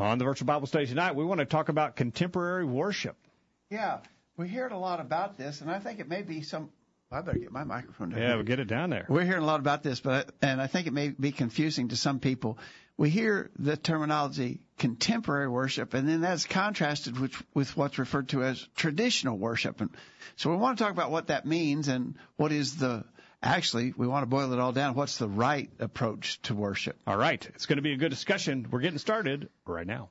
On the virtual Bible study tonight, we want to talk about contemporary worship. Yeah, we heard a lot about this, and I think it may be some. I better get my microphone down. Yeah, we'll get it down there. We're hearing a lot about this, but and I think it may be confusing to some people. We hear the terminology contemporary worship, and then that's contrasted with, with what's referred to as traditional worship. And so we want to talk about what that means and what is the actually we want to boil it all down. What's the right approach to worship? All right, it's going to be a good discussion. We're getting started right now.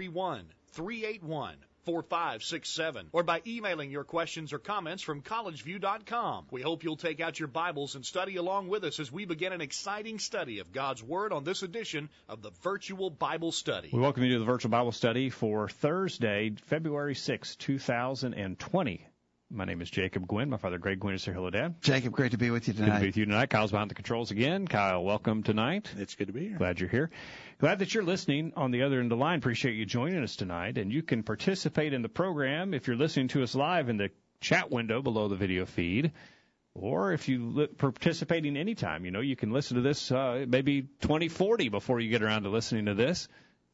931 381 4567 or by emailing your questions or comments from collegeview.com. We hope you'll take out your Bibles and study along with us as we begin an exciting study of God's Word on this edition of the Virtual Bible Study. We welcome you to the virtual Bible study for Thursday, February 6, 2020. My name is Jacob Gwynn. My father, Greg Gwynn, is here. Hello, Dad. Jacob, great to be with you tonight. Good to tonight. be with you tonight. Kyle's behind the controls again. Kyle, welcome tonight. It's good to be here. Glad you're here. Glad that you're listening on the other end of the line. Appreciate you joining us tonight. And you can participate in the program if you're listening to us live in the chat window below the video feed. Or if you li- participating anytime, you know, you can listen to this uh, maybe 2040 before you get around to listening to this.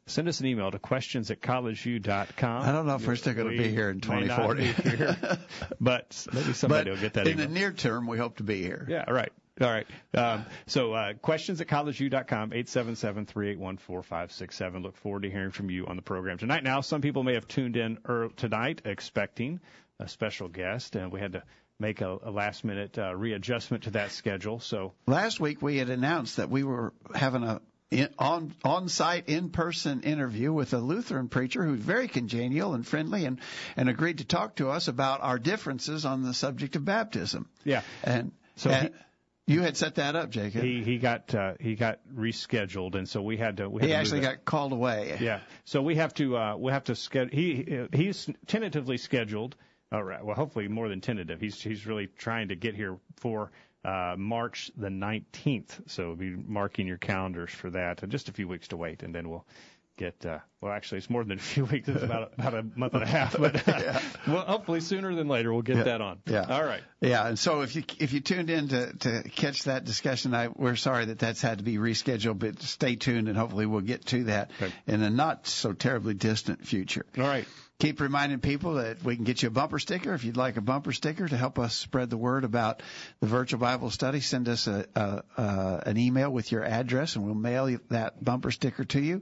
Send us an email to questions at collegeview.com. I don't know if we're still going to be here in 2040, here, but maybe somebody but will get that in email. the near term, we hope to be here. Yeah, all right. All right. Um, so uh, questions at collegeview.com, 877-381-4567. Look forward to hearing from you on the program tonight. Now, some people may have tuned in early tonight expecting a special guest, and we had to make a, a last-minute uh, readjustment to that schedule. So, Last week we had announced that we were having a in, on on site in person interview with a Lutheran preacher who's very congenial and friendly and and agreed to talk to us about our differences on the subject of baptism. yeah, And So and you had set that up, Jacob. he he got uh, he got rescheduled, and so we had to. We had He to actually got called away. Yeah. So we have to uh, we have to schedule. He he's tentatively scheduled. All right. Well, hopefully more than tentative. He's he's really trying to get here for uh, March the 19th. So be marking your calendars for that. And just a few weeks to wait, and then we'll get. Uh, well, actually, it's more than a few weeks. It's about about a month and a half. But uh, well, hopefully sooner than later we'll get Yeah. that on. Yeah. All right. Yeah, and so if you if you tuned in to to catch that discussion, I we're sorry that that's had to be rescheduled, but stay tuned and hopefully we'll get to that Okay. in a not so terribly distant future. All right. Keep reminding people that we can get you a bumper sticker if you'd like a bumper sticker to help us spread the word about the virtual Bible study. Send us a, a, a an email with your address, and we'll mail you that bumper sticker to you.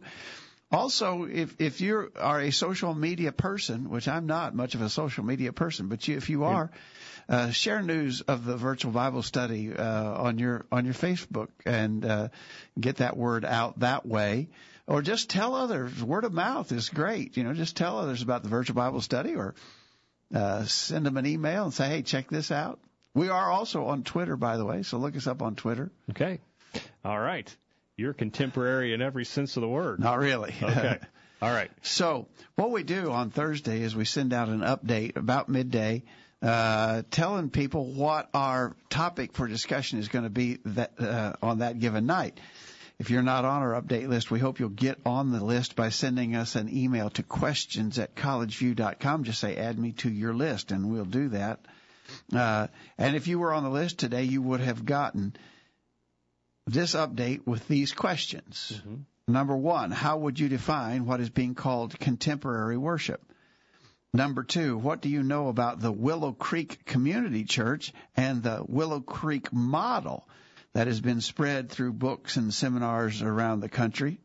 Also, if if you are a social media person, which I'm not much of a social media person, but you, if you are, uh, share news of the virtual Bible study uh, on your on your Facebook and uh, get that word out that way. Or just tell others. Word of mouth is great. You know, just tell others about the virtual Bible study, or uh, send them an email and say, "Hey, check this out." We are also on Twitter, by the way, so look us up on Twitter. Okay. All right. You're contemporary in every sense of the word. Not really. Okay. All right. So what we do on Thursday is we send out an update about midday, uh, telling people what our topic for discussion is going to be that uh, on that given night. If you're not on our update list, we hope you'll get on the list by sending us an email to questions at collegeview.com. Just say add me to your list, and we'll do that. Uh, and if you were on the list today, you would have gotten this update with these questions. Number one, how would you define what is being called contemporary worship? Number two, what do you know about the Willow Creek Community Church and the Willow Creek model that has been spread through books and seminars around the country?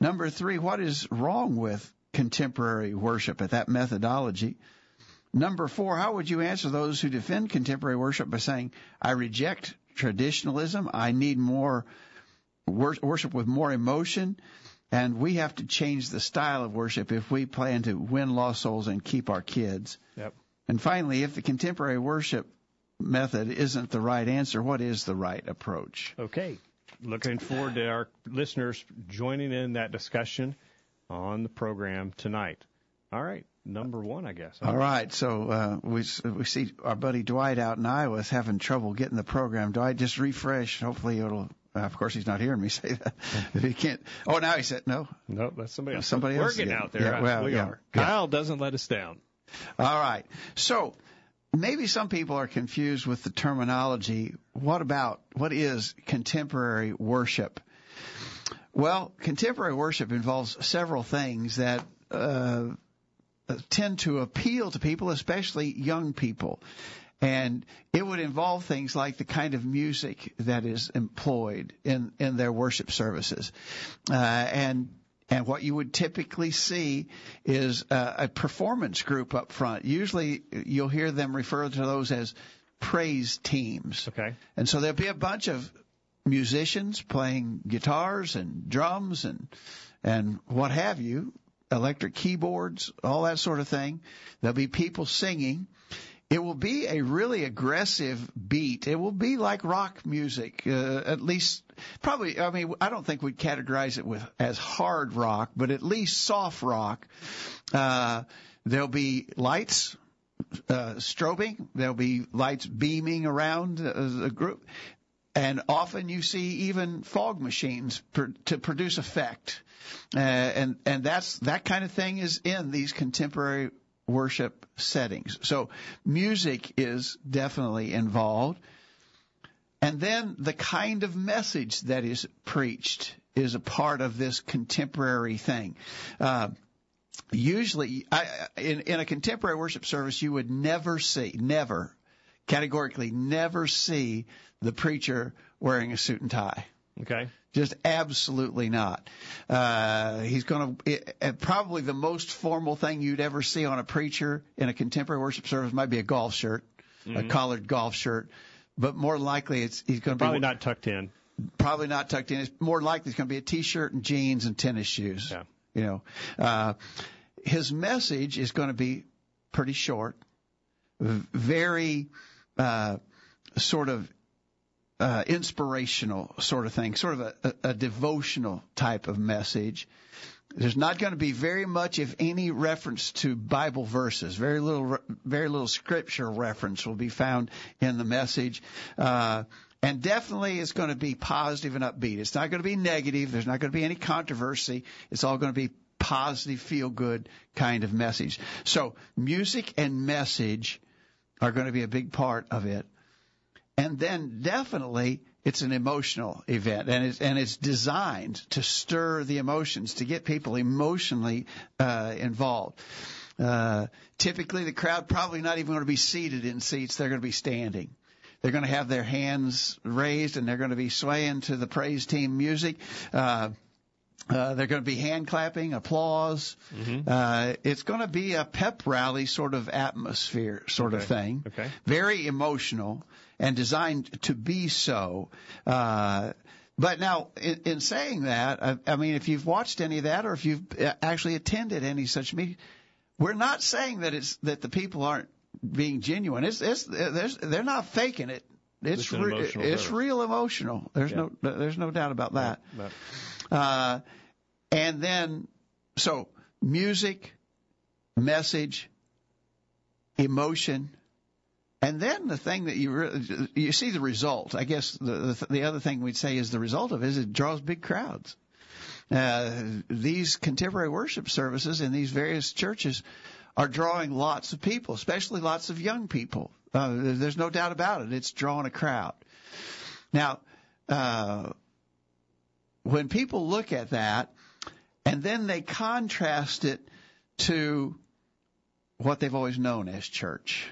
Number three, what is wrong with contemporary worship at that methodology? Number four, how would you answer those who defend contemporary worship by saying, I reject traditionalism, I need more wor- worship with more emotion, and we have to change the style of worship if we plan to win lost souls and keep our kids. Yep. And finally, if the contemporary worship method isn't the right answer, what is the right approach? Okay. looking forward to our listeners joining in that discussion on the program tonight. All right, number one, I guess. All right, so uh, we we see our buddy Dwight out in Iowa is having trouble getting the program. Dwight, just refresh. Hopefully it'll. Uh, of course, he's not hearing me say that. if he can't. Oh, now he said no. No, that's somebody else. Somebody We're else. getting again. out there. Yeah, well, we yeah, are. yeah. Kyle doesn't let us down. All right. So maybe some people are confused with the terminology. What about what is contemporary worship? Well, contemporary worship involves several things that uh, tend to appeal to people, especially young people. And it would involve things like the kind of music that is employed in, in their worship services. Uh, and and what you would typically see is uh, a performance group up front. Usually you'll hear them refer to those as praise teams. Okay. And so there'll be a bunch of musicians playing guitars and drums and and what have you, electric keyboards, all that sort of thing. There'll be people singing. It will be a really aggressive beat. It will be like rock music, uh, at least probably. I mean, I don't think we'd categorize it with as hard rock, but at least soft rock. Uh, there'll be lights uh, strobing. There'll be lights beaming around the group. And often you see even fog machines per, to produce effect. Uh, and, and that's, that kind of thing is in these contemporary worship settings. So music is definitely involved. And then the kind of message that is preached is a part of this contemporary thing. Uh, usually, I, in, in a contemporary worship service, you would never see, never, categorically, never see the preacher wearing a suit and tie. Okay. Just absolutely not. Uh, he's going to probably the most formal thing you'd ever see on a preacher in a contemporary worship service might be a golf shirt, a collared golf shirt, but more likely it's he's going to be Probably be not tucked in. probably not tucked in. It's more likely it's going to be a t-shirt and jeans and tennis shoes. Yeah. You know, uh, his message is going to be pretty short, very uh, sort of uh, inspirational sort of thing, sort of a, a, a devotional type of message. There's not going to be very much, if any, reference to Bible verses. Very little, very little scripture reference will be found in the message. Uh, and definitely it's going to be positive and upbeat. It's not going to be negative. There's not going to be any controversy. It's all going to be positive, feel good kind of message. So music and message are going to be a big part of it. And then definitely it's an emotional event and it's, and it's designed to stir the emotions, to get people emotionally, uh, involved. Uh, typically the crowd probably not even going to be seated in seats. They're going to be standing. They're going to have their hands raised and they're going to be swaying to the praise team music. Uh, uh, they're going to be hand clapping, applause. Mm-hmm. Uh, it's going to be a pep rally sort of atmosphere, sort of Okay. thing. Okay. Very emotional and designed to be so. Uh, but now, in, in saying that, I, I mean, if you've watched any of that or if you've uh, actually attended any such meeting, we're not saying that it's that the people aren't being genuine. It's, it's there's, they're not faking it. It's It's re- it's real emotional. There's Yeah. no there's no doubt about that. But- Uh, and then, so music, message, emotion, and then the thing that you re- you see the result. I guess the, the the other thing we'd say is the result of it is it draws big crowds. Uh, these contemporary worship services in these various churches are drawing lots of people, especially lots of young people. Uh, there's no doubt about it. It's drawing a crowd. Now, uh, when people look at that and then they contrast it to what they've always known as church.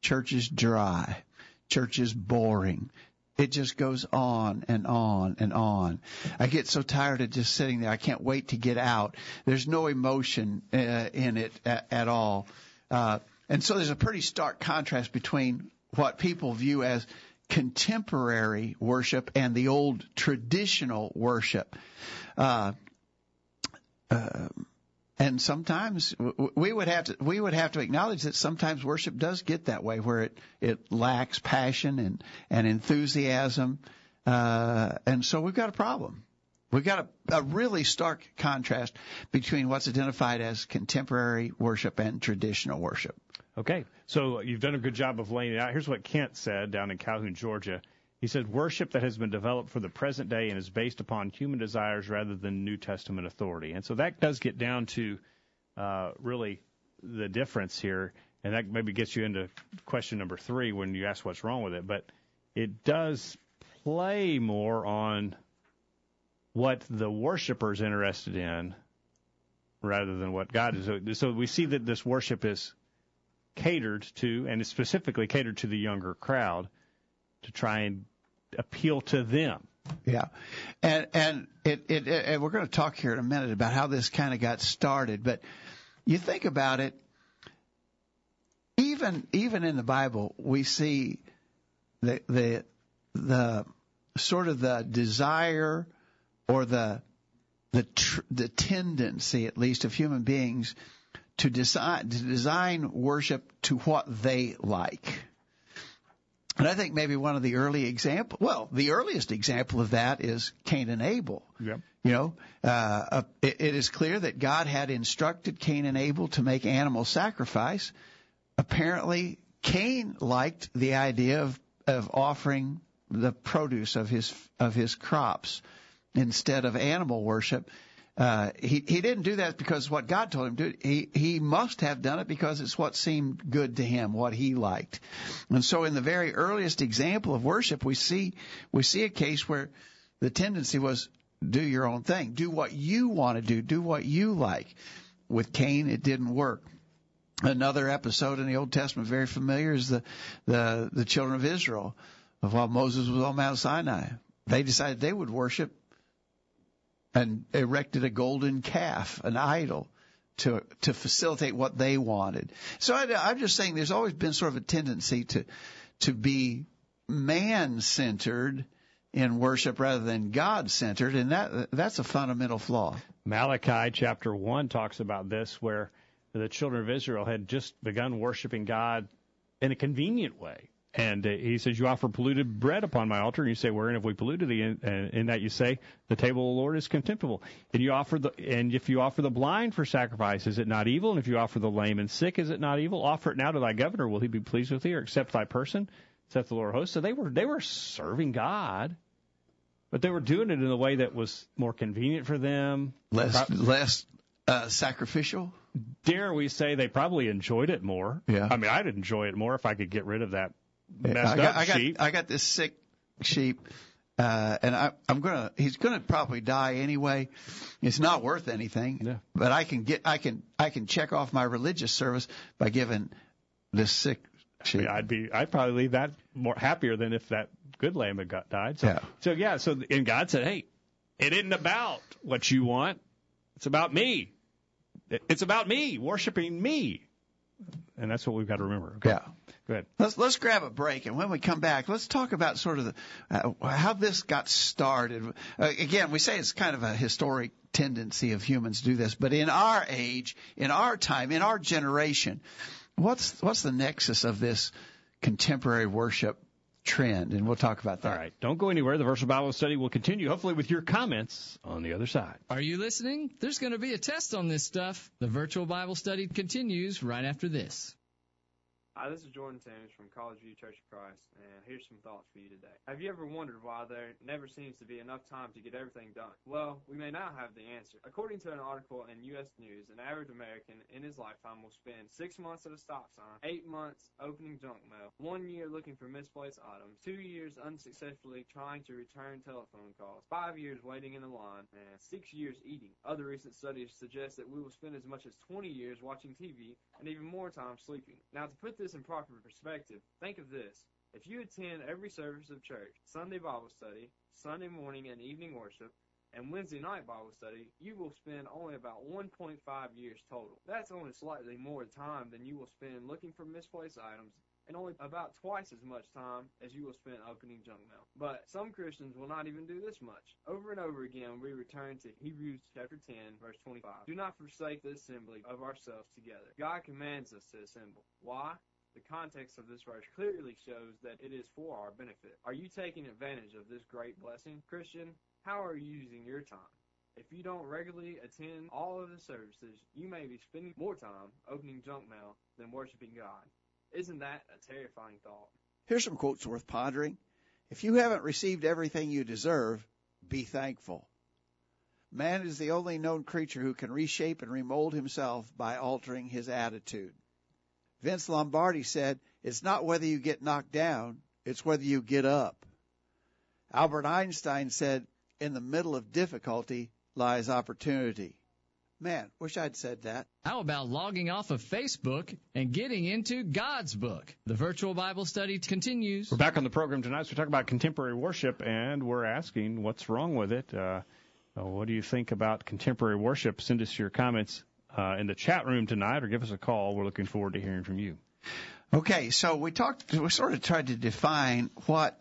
Church is dry. Church is boring. It just goes on and on and on. I get so tired of just sitting there. I can't wait to get out. There's no emotion uh, in it at, at all. Uh, and so there's a pretty stark contrast between what people view as contemporary worship and the old traditional worship. Uh, uh, and sometimes we would have to we would have to acknowledge that sometimes worship does get that way where it it lacks passion and and enthusiasm Uh, and so we've got a problem. We've got a, a really stark contrast between what's identified as contemporary worship and traditional worship. Okay, so you've done a good job of laying it out. Here's what Kent said down in Calhoun, Georgia. He said, Worship that has been developed for the present day and is based upon human desires rather than New Testament authority. And so that does get down to uh, really the difference here. And that maybe gets you into question number three when you ask what's wrong with it. But it does play more on what the worshiper's interested in rather than what God is. So we see that this worship is catered to, and it's specifically catered to the younger crowd to try and appeal to them. Yeah, and and it, it, and we're going to talk here in a minute about how this kind of got started. But you think about it, even even in the Bible, we see the the the sort of the desire or the the tr- the tendency, at least, of human beings to design to design worship to what they like. And I think maybe one of the early example, well, the earliest example of that is Cain and Abel. Yep. You know, uh, it, it is clear that God had instructed Cain and Abel to make animal sacrifice. Apparently, Cain liked the idea of of offering the produce of his of his crops instead of animal worship. Uh, he he didn't do that because what God told him to. He he must have done it because it's what seemed good to him, what he liked. And so, in the very earliest example of worship, we see we see a case where the tendency was do your own thing, do what you want to do, do what you like. With Cain, it didn't work. Another episode in the Old Testament, very familiar, is the the the children of Israel. While Moses was on Mount Sinai, they decided they would worship and erected a golden calf, an idol, to to facilitate what they wanted. So I, I'm just saying, there's always been sort of a tendency to to be man centered in worship rather than God centered, and that that's a fundamental flaw. Malachi chapter one talks about this, where the children of Israel had just begun worshiping God in a convenient way. And uh, he says, You offer polluted bread upon my altar. And you say, Wherein have we polluted thee? And in, in that you say, The table of the Lord is contemptible. And you offer the, and if you offer the blind for sacrifice, is it not evil? And if you offer the lame and sick, is it not evil? Offer it now to thy governor. Will he be pleased with thee or accept thy person? Saith the Lord of hosts. So they were, they were serving God. But they were doing it in a way that was more convenient for them. Less, less uh, sacrificial. Dare we say they probably enjoyed it more? Yeah. I mean, I'd enjoy it more if I could get rid of that messed I got, up I got, sheep. I got this sick sheep, uh, and I, I'm gonna. He's gonna probably die anyway. It's not worth anything. Yeah. But I can get. I can. I can check off my religious service by giving this sick sheep. I mean, I'd be, I'd probably leave that more happier than if that good lamb had got died. So, Yeah. so yeah. So, and God said, "Hey, it isn't about what you want. It's about me. It's about me worshiping me." And that's what we've got to remember. Okay. Yeah. Go ahead. Let's let's grab a break, and when we come back, let's talk about sort of the, uh, how this got started. Uh, again, we say it's kind of a historic tendency of humans to do this, but in our age, in our time, in our generation, what's what's the nexus of this contemporary worship trend? And we'll talk about that. All right. Don't go anywhere. The Virtual Bible Study will continue, hopefully, with your comments on the other side. Are you listening? There's going to be a test on this stuff. The virtual Bible study continues right after this. Hi, this is Jordan Sanders from College View Church of Christ, and here's some thoughts for you today. Have you ever wondered why there never seems to be enough time to get everything done? Well, we may now have the answer. According to an article in U.S. News, an average American in his lifetime will spend six months at a stop sign, eight months opening junk mail, one year looking for misplaced items, two years unsuccessfully trying to return telephone calls, five years waiting in a line, and six years eating. Other recent studies suggest that we will spend as much as 20 years watching TV and even more time sleeping. Now, to put this in proper perspective, think of this. If you attend every service of church, Sunday Bible study, Sunday morning and evening worship, and Wednesday night Bible study, you will spend only about 1.5 years total. That's only slightly more time than you will spend looking for misplaced items and only about twice as much time as you will spend opening junk mail. But some Christians will not even do this much. Over and over again, we return to Hebrews chapter 10, verse 25. Do not forsake the assembly of ourselves together. God commands us to assemble. Why? The context of this verse clearly shows that it is for our benefit. Are you taking advantage of this great blessing? Christian, how are you using your time? If you don't regularly attend all of the services, you may be spending more time opening junk mail than worshiping God. Isn't that a terrifying thought? Here's some quotes worth pondering. If you haven't received everything you deserve, be thankful. Man is the only known creature who can reshape and remold himself by altering his attitude. Vince Lombardi said, It's not whether you get knocked down, it's whether you get up. Albert Einstein said, In the middle of difficulty lies opportunity. Man, wish I'd said that. How about logging off of Facebook and getting into God's book? The virtual Bible study continues. We're back on the program tonight. So we're talking about contemporary worship, and we're asking what's wrong with it. Uh, uh, what do you think about contemporary worship? Send us your comments uh, in the chat room tonight, or give us a call. We're looking forward to hearing from you. Okay, so we talked, we sort of tried to define what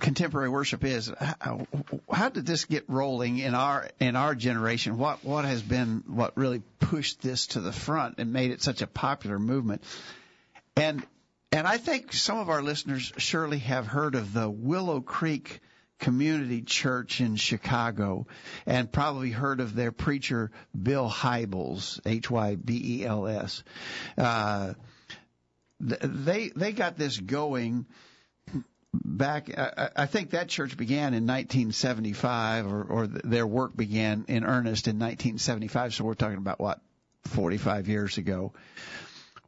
contemporary worship is. How, how, did this get rolling in our in our generation? What what has been what really pushed this to the front and made it such a popular movement? And and I think some of our listeners surely have heard of the Willow Creek Community Church in Chicago and probably heard of their preacher Bill Hybels, H Y B E L S. Uh, they they got this going back. I, I think that church began in 1975, or, or their work began in earnest in 1975. So we're talking about what 45 years ago.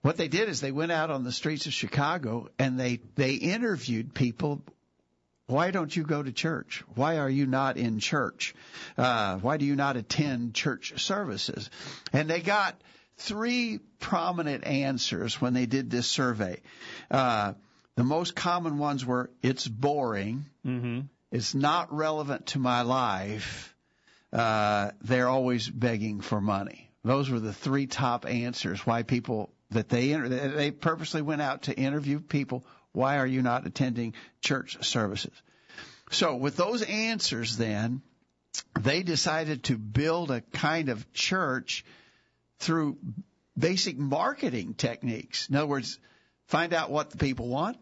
What they did is they went out on the streets of Chicago and they they interviewed people. Why don't you go to church? Why are you not in church? Uh, why do you not attend church services? And they got three prominent answers when they did this survey. Uh, the most common ones were it's boring, mm-hmm. it's not relevant to my life. Uh, they're always begging for money. Those were the three top answers why people that they they purposely went out to interview people. Why are you not attending church services? So with those answers, then they decided to build a kind of church through basic marketing techniques. In other words, find out what the people want,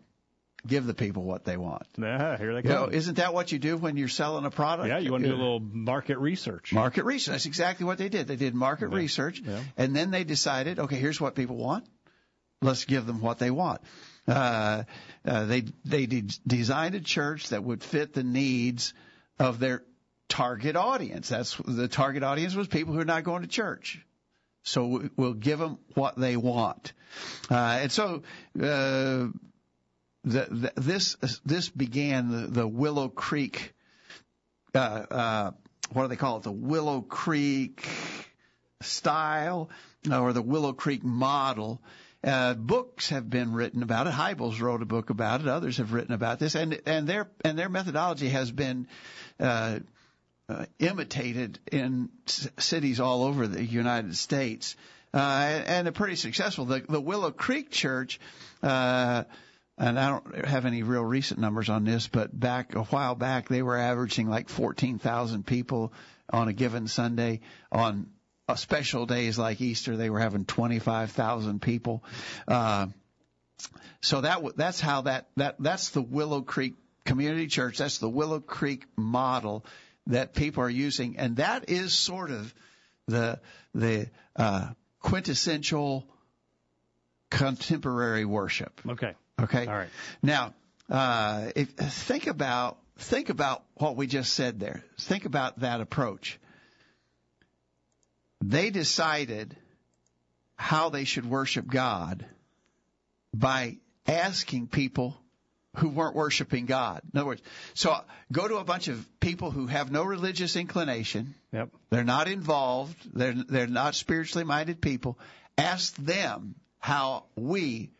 give the people what they want. Yeah, here they go. You know, isn't that what you do when you're selling a product? Yeah, you want to do a little market research. Market research. That's exactly what they did. They did market yeah. research, yeah. and then they decided, okay, here's what people want. Let's give them what they want. Uh, uh, they they de- designed a church that would fit the needs of their target audience. That's the target audience was people who are not going to church. So we'll give them what they want. Uh, and so, uh, the, the, this this began the, the Willow Creek. Uh, uh, what do they call it? The Willow Creek style or the Willow Creek model. Uh, books have been written about it. Hybels wrote a book about it. Others have written about this, and and their and their methodology has been uh, uh, imitated in c- cities all over the United States, uh, and they're pretty successful. The, the Willow Creek Church. Uh, and I don't have any real recent numbers on this, but back a while back, they were averaging like 14,000 people on a given Sunday. On special days like Easter, they were having 25,000 people. Uh, so that that's how that that that's the Willow Creek Community Church. That's the Willow Creek model that people are using, and that is sort of the the uh, quintessential contemporary worship. Okay. Okay. All right. Now, uh, if, think about think about what we just said there. Think about that approach. They decided how they should worship God by asking people who weren't worshiping God. In other words, so go to a bunch of people who have no religious inclination. Yep. They're not involved. They're they're not spiritually minded people. Ask them how we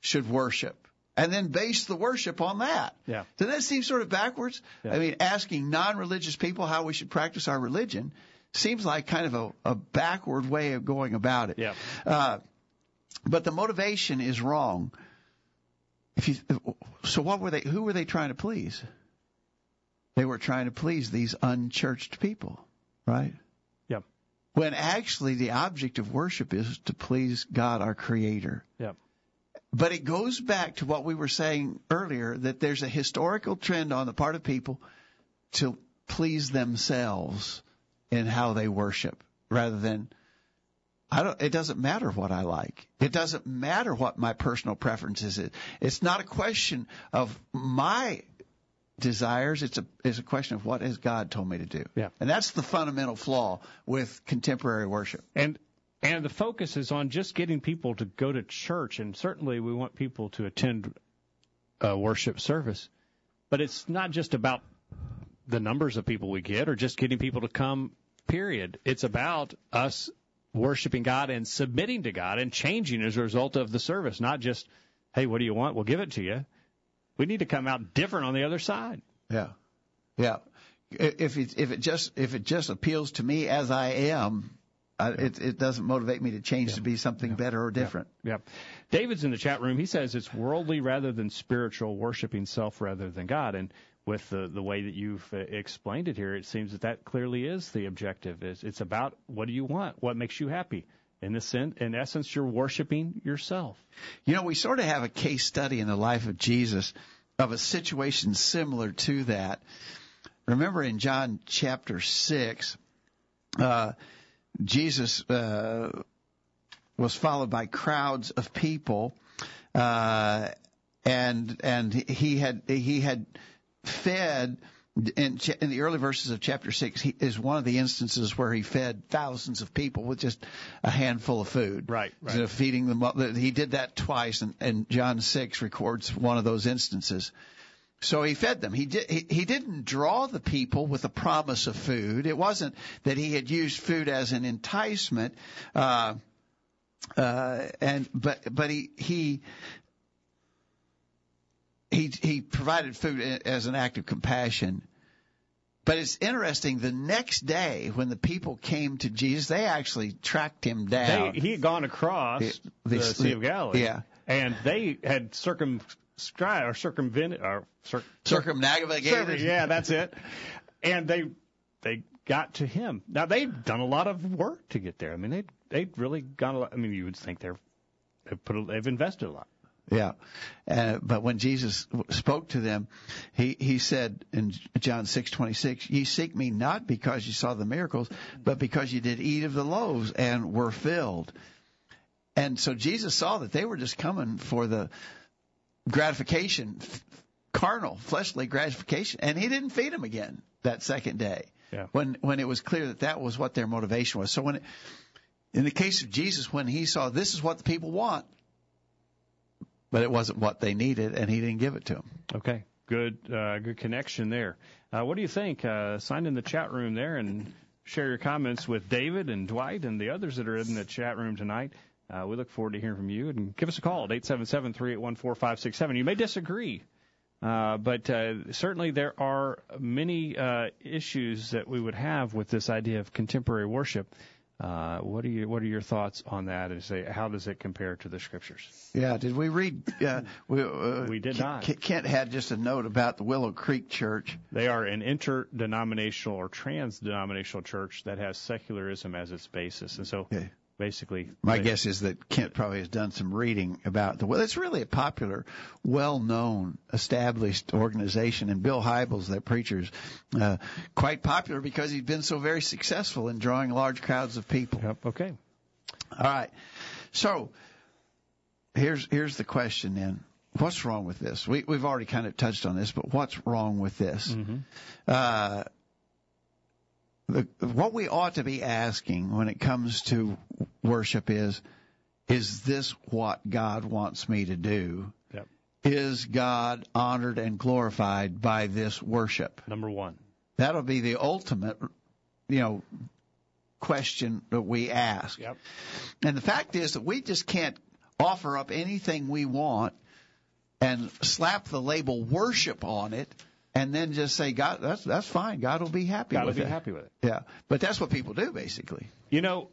should worship. And then base the worship on that. Yeah. Doesn't that seem sort of backwards? Yeah. I mean, asking non-religious people how we should practice our religion seems like kind of a, a backward way of going about it. Yeah. Uh, but the motivation is wrong. If you, so what were they, who were they trying to please? They were trying to please these unchurched people, right? Yep. when actually the object of worship is to please God, our Creator. Yep. But it goes back to what we were saying earlier that there's a historical trend on the part of people to please themselves in how they worship rather than I don't it doesn't matter what I like. It doesn't matter what my personal preferences is. It's not a question of my desires. It's a it's a question of what has God told me to do. Yeah. And that's the fundamental flaw with contemporary worship. And and the focus is on just getting people to go to church, and certainly we want people to attend a worship service. But it's not just about the numbers of people we get, or just getting people to come. Period. It's about us worshiping God and submitting to God and changing as a result of the service, not just, hey, what do you want? We'll give it to you. We need to come out different on the other side. Yeah. Yeah. If it if it just if it just appeals to me as I am, I, it it doesn't motivate me to change to be something better or different. Yep. David's in the chat room. He says it's worldly rather than spiritual, worshiping self rather than God. And with the the way that you've uh, explained it here, it seems that that clearly is the objective. Is it's about what do you want? What makes you happy? In this in, in essence, you're worshiping yourself. You know, we sort of have a case study in the life of Jesus of a situation similar to that. Remember in John chapter six, uh, Jesus uh, was followed by crowds of people, uh, and and he had he had fed in, in the early verses of chapter six he, is one of the instances where he fed thousands of people with just a handful of food. Right, right. Feeding them. He did that twice, and, and John six records one of those instances. So he fed them. He did. He, he didn't draw the people with a promise of food. It wasn't that he had used food as an enticement. Uh, uh, and but but he he he he provided food as an act of compassion. But it's interesting. The next day, when the people came to Jesus, they actually tracked him down. They, he had gone across The- the, the- Sea of Galilee, yeah. and they had circumscribed or circumvented or cir- Circumnavigated. Yeah, that's it. And they they got to him. Now they've done a lot of work to get there. I mean, they they really gone. A lot, I mean, you would think they're they've put a, they've invested a lot. Yeah. Uh, but when Jesus spoke to them, he, he said in John 6:26, "Ye seek me not because you saw the miracles, but because you did eat of the loaves and were filled." And so Jesus saw that they were just coming for the gratification, carnal, fleshly gratification, and he didn't feed them again that second day. Yeah. When when it was clear that that was what their motivation was. So when it, in the case of Jesus, when he saw this is what the people want, but it wasn't what they needed, and he didn't give it to them. Okay, good uh, good connection there. Uh, what do you think? Uh, sign in the chat room there and share your comments with David and Dwight and the others that are in the chat room tonight. Uh, we look forward to hearing from you and give us a call at 877-381-4567. You may disagree, uh, but uh, certainly there are many uh, issues that we would have with this idea of contemporary worship. Uh, what are you, what are your thoughts on that? And say, how does it compare to the scriptures? Yeah, did we read? Uh, we uh, We did K- not. K- Kent had just a note about the Willow Creek Church. They are an interdenominational or trans-denominational church that has secularism as its basis, and so Okay. Basically, My guess is that Kent probably has done some reading about the. Well, it's really a popular, well-known, established organization, and Bill Hybels, that preacher's, uh, quite popular because he's been so very successful in drawing large crowds of people. Yep, okay. All right. So here's here's the question then. What's wrong with this? We we've already kind of touched on this, but what's wrong with this? Uh, the, what we ought to be asking when it comes to worship is, is this what God wants me to do? Yep. Is God honored and glorified by this worship? Number one. That'll be the ultimate, you know, question that we ask. Yep. And the fact is that we just can't offer up anything we want and slap the label worship on it and then just say God that's that's fine. God will be happy to with be it. happy with it. Yeah. But that's what people do basically. You know,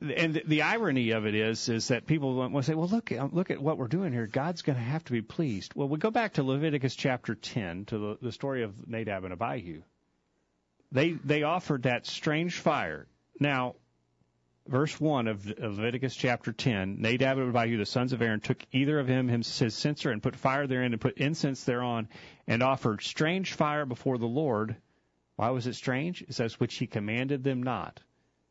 and the, irony of it is, is that people to say, "Well, look, um, look at what we're doing here. God's going to have to be pleased." Well, we go back to Leviticus chapter 10 to the, the story of Nadab and Abihu. They they offered that strange fire. Now, verse 1 of Leviticus chapter 10, Nadab and Abihu, the sons of Aaron, took either of him his censer and put fire therein and put incense thereon and offered strange fire before the Lord. Why was it strange? It says, which he commanded them not.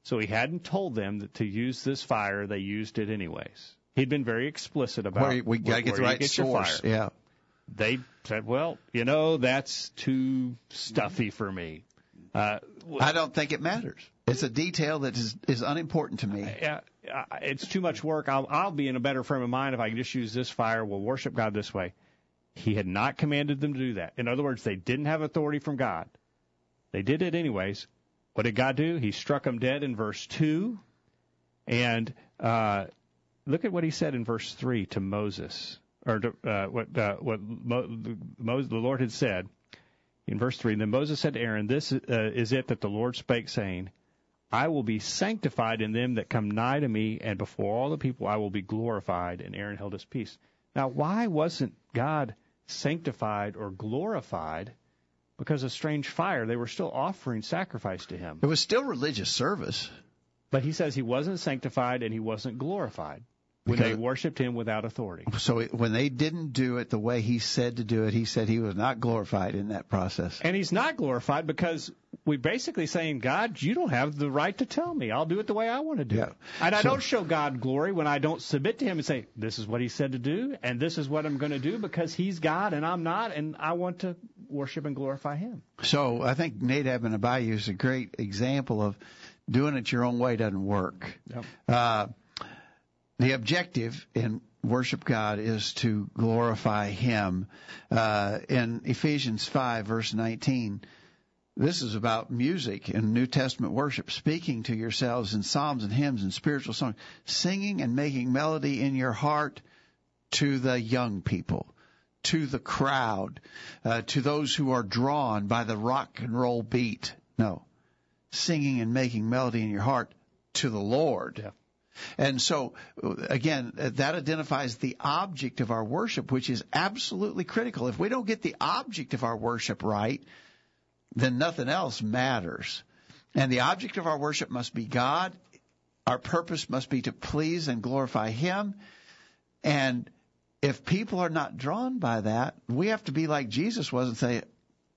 So he hadn't told them that to use this fire, they used it anyways. He'd been very explicit about Where we got to get where the right get source. fire. Yeah. They said, well, you know, that's too stuffy for me. Uh, I don't think it matters. It's a detail that is, is unimportant to me. yeah, uh, it's too much work. I'll, I'll be in a better frame of mind if I can just use this fire. We'll worship God this way. He had not commanded them to do that. In other words, they didn't have authority from God. They did it anyways. What did God do? He struck them dead in verse 2. And uh, look at what he said in verse 3 to Moses, or to, uh, what, uh, what Mo, the Lord had said in verse 3. Then Moses said to Aaron, This uh, is it that the Lord spake, saying, I will be sanctified in them that come nigh to me, and before all the people I will be glorified. And Aaron held his peace. Now, why wasn't God sanctified or glorified? Because of strange fire, they were still offering sacrifice to him. It was still religious service. But he says he wasn't sanctified and he wasn't glorified when Because- they worshipped him without authority. So it, when they didn't do it the way he said to do it, he said he was not glorified in that process. And he's not glorified because we're basically saying, God, you don't have the right to tell me. I'll do it the way I want to do Yeah. it. And I don't show God glory when I don't submit to him and say, this is what he said to do, and this is what I'm going to do because he's God and I'm not, and I want to worship and glorify him. So I think Nadab and Abihu is a great example of doing it your own way doesn't work. Yep. Uh, the objective in worship God is to glorify Him. Uh, in Ephesians 5 verse 19, this is about music and New Testament worship, speaking to yourselves in psalms and hymns and spiritual songs, singing and making melody in your heart to the young people, to the crowd, uh, to those who are drawn by the rock and roll beat. No, singing and making melody in your heart to the Lord. Yeah. And so, again, that identifies the object of our worship, which is absolutely critical. If we don't get the object of our worship right, then nothing else matters. And the object of our worship must be God. Our purpose must be to please and glorify Him. And if people are not drawn by that, we have to be like Jesus was and say,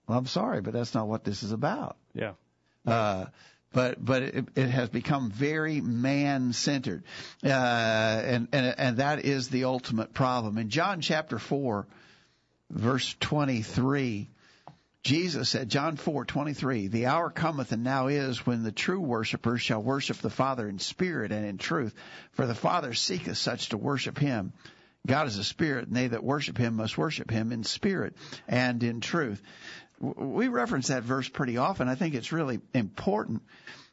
well, I'm sorry, but that's not what this is about. Yeah. Uh, but but it, it has become very man centered, uh, and and and that is the ultimate problem. In John chapter four, verse twenty three, Jesus said, John four twenty three, the hour cometh and now is when the true worshippers shall worship the Father in spirit and in truth, for the Father seeketh such to worship Him. God is a spirit, and they that worship Him must worship Him in spirit and in truth we reference that verse pretty often. I think it's really important,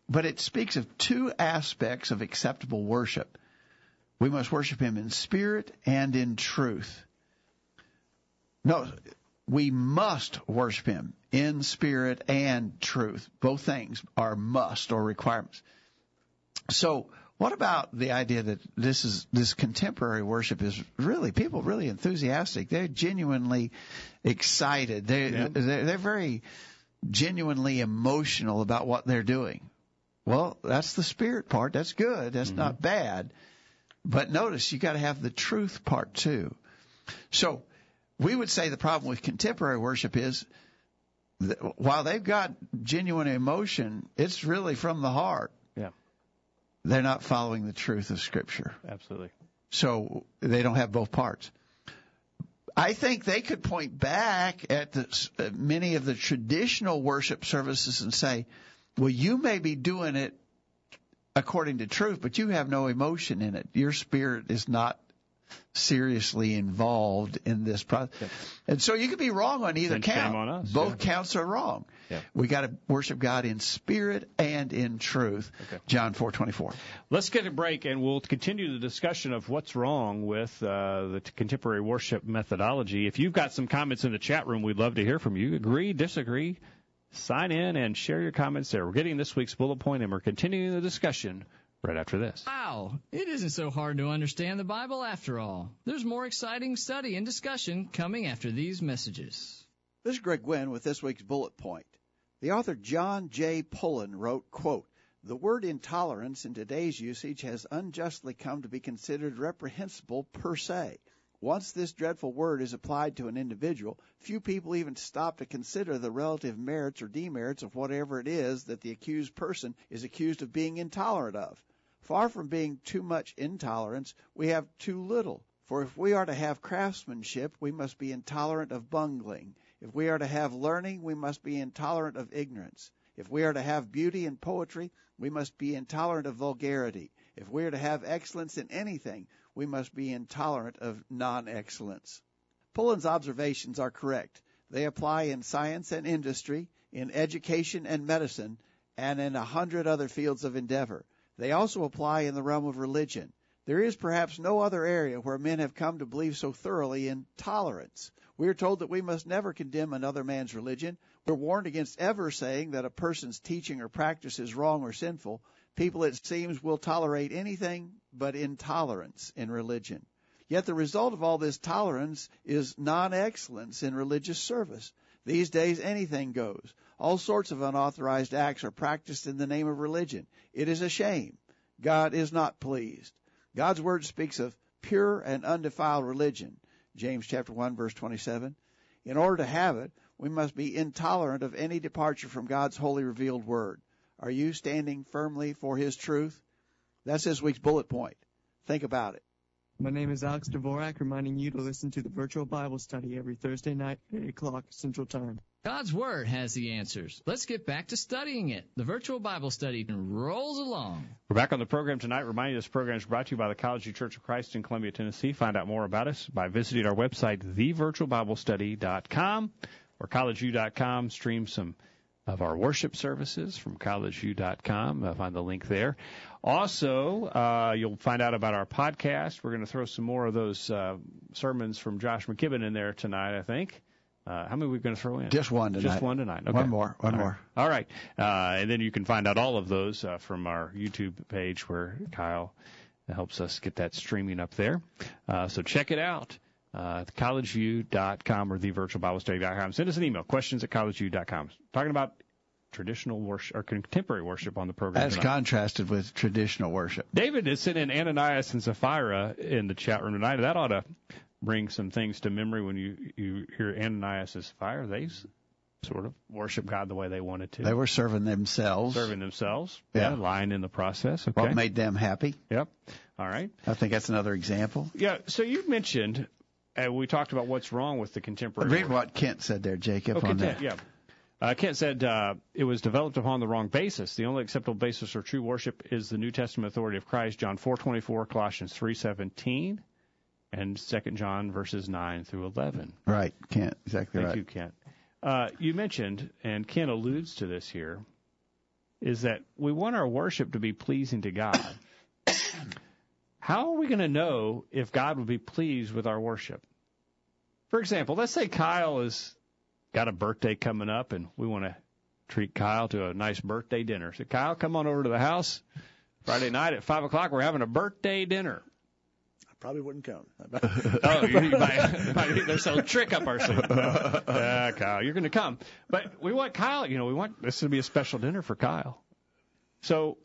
but it speaks of two aspects of acceptable worship. We must worship Him in spirit and in truth. No, we must worship Him in spirit and truth. Both things are must or requirements. So, what about the idea that this is this contemporary worship is really people really enthusiastic? They're genuinely excited. They Yeah. they're, they're very genuinely emotional about what they're doing. Well, that's the spirit part. That's good. That's not mm-hmm. bad. But notice you got to have the truth part too. So we would say the problem with contemporary worship is that while they've got genuine emotion, it's really from the heart. They're not following the truth of Scripture. Absolutely. So they don't have both parts. I think they could point back at the, uh, many of the traditional worship services and say, well, you may be doing it according to truth, but you have no emotion in it. Your spirit is not seriously involved in this process. Yep. And so you could be wrong on either count. on us, Both yeah. counts are wrong. We got to worship God in spirit and in truth. Okay. John 4:24. Let's get a break, and we'll continue the discussion of what's wrong with uh, the contemporary worship methodology. If you've got some comments in the chat room, we'd love to hear from you. Agree, disagree? Sign in and share your comments there. We're getting this week's bullet point, and we're continuing the discussion right after this. Wow, it isn't so hard to understand the Bible after all. There's more exciting study and discussion coming after these messages. This is Greg Gwynn with this week's bullet point. The author John J. Pullen wrote, quote, The word intolerance in today's usage has unjustly come to be considered reprehensible per se. Once this dreadful word is applied to an individual, few people even stop to consider the relative merits or demerits of whatever it is that the accused person is accused of being intolerant of. Far from being too much intolerance, we have too little. For if we are to have craftsmanship, we must be intolerant of bungling. If we are to have learning, we must be intolerant of ignorance. If we are to have beauty and poetry, we must be intolerant of vulgarity. If we are to have excellence in anything, we must be intolerant of non excellence. Pullen's observations are correct. They apply in science and industry, in education and medicine, and in a hundred other fields of endeavor. They also apply in the realm of religion. There is perhaps no other area where men have come to believe so thoroughly in tolerance. We are told that we must never condemn another man's religion. We're warned against ever saying that a person's teaching or practice is wrong or sinful. People, it seems, will tolerate anything but intolerance in religion. Yet the result of all this tolerance is non excellence in religious service. These days, anything goes. All sorts of unauthorized acts are practiced in the name of religion. It is a shame. God is not pleased. God's word speaks of pure and undefiled religion. James chapter 1 verse 27. In order to have it, we must be intolerant of any departure from God's holy revealed word. Are you standing firmly for His truth? That's this week's bullet point. Think about it. My name is Alex Dvorak, reminding you to listen to the virtual Bible study every Thursday night at 8 o'clock Central Time. God's Word has the answers. Let's get back to studying it. The virtual Bible study rolls along. We're back on the program tonight. Reminding you this program is brought to you by the College View Church of Christ in Columbia, Tennessee. Find out more about us by visiting our website, thevirtualbiblestudy.com or collegeview.com. Stream some of our worship services from collegeview.com. Uh, find the link there. Also, uh, you'll find out about our podcast. We're going to throw some more of those uh, sermons from Josh McKibben in there tonight, I think. Uh, how many are we going to throw in? Just one tonight. Just one tonight. Okay. One more. One all more. Right. All right. Uh, and then you can find out all of those uh, from our YouTube page where Kyle helps us get that streaming up there. Uh, so check it out. Uh, collegeview.com or thevirtualbiblestudy.com. Send us an email, questions at collegeview.com. Talking about traditional worship or contemporary worship on the program. As tonight. contrasted with traditional worship. David is sending Ananias and Sapphira in the chat room tonight. That ought to bring some things to memory when you, you hear Ananias and Sapphira. They sort of worship God the way they wanted to. They were serving themselves. serving themselves. Yeah. lying in the process. Okay. What made them happy? Yep. All right. I think that's another example. Yeah. So you mentioned, uh, we talked about what's wrong with the contemporary. Read what Kent said there, Jacob, Ted, that. yeah. Uh, Kent said uh, it was developed upon the wrong basis. The only acceptable basis for true worship is the New Testament authority of Christ, John 4:24, Colossians 3:17, and 2 John verses 9 through 11. Right, Kent, exactly Thank right. you, Kent. Uh, you mentioned, and Kent alludes to this here, is that we want our worship to be pleasing to God. How are we going to know if God will be pleased with our worship? For example, let's say Kyle has got a birthday coming up and we want to treat Kyle to a nice birthday dinner. So Kyle, come on over to the house Friday night at five o'clock. We're having a birthday dinner. I probably wouldn't come. oh, you, you might, might, there's a trick up our sleeve. Uh, Kyle, you're going to come. But we want Kyle, you know, we want this to be a special dinner for Kyle. So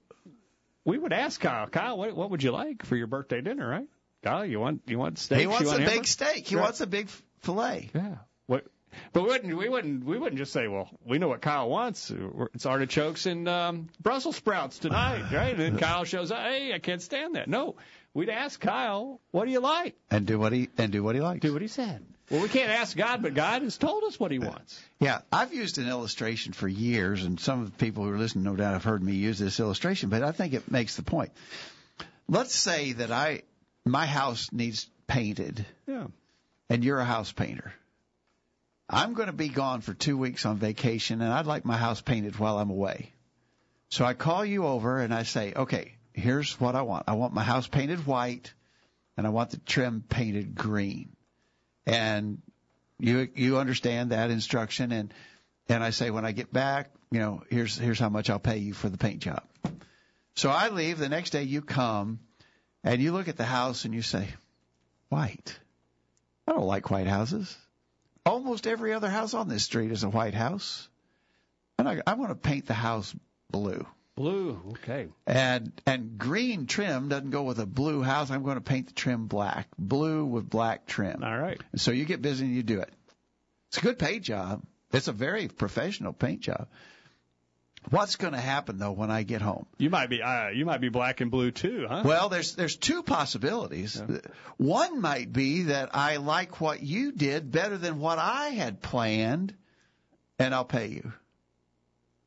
we would ask Kyle, Kyle, what, what would you like for your birthday dinner, right? Kyle, you want you want steak? He wants you want a hamburger? big steak. He Right. wants a big fillet. Yeah. What? But we wouldn't we wouldn't we wouldn't just say, well, we know what Kyle wants. It's artichokes and um, Brussels sprouts tonight, right? And then Kyle shows up. Hey, I can't stand that. No, we'd ask Kyle, what do you like? And do what he and do what he likes. Do what he said. Well, we can't ask God, but God has told us what He wants. Yeah, I've used an illustration for years, and some of the people who are listening, no doubt, have heard me use this illustration, but I think it makes the point. Let's say that I, my house needs painted, Yeah. And you're a house painter. I'm going to be gone for two weeks on vacation, and I'd like my house painted while I'm away. So I call you over and I say, okay, here's what I want. I want my house painted white, and I want the trim painted green. And you you understand that instruction, and and I say when I get back, you know, here's here's how much I'll pay you for the paint job. So I leave. The next day you come, and you look at the house and you say, white. I don't like white houses. Almost every other house on this street is a white house. And I, I want to paint the house blue. Blue. Okay. And and green trim doesn't go with a blue house. I'm going to paint the trim black, blue with black trim. All right. So you get busy and you do it. It's a good paint job. It's a very professional paint job. What's going to happen though when I get home? You might be uh, you might be black and blue too, huh? Well, there's there's two possibilities. Yeah. One might be that I like what you did better than what I had planned, and I'll pay you.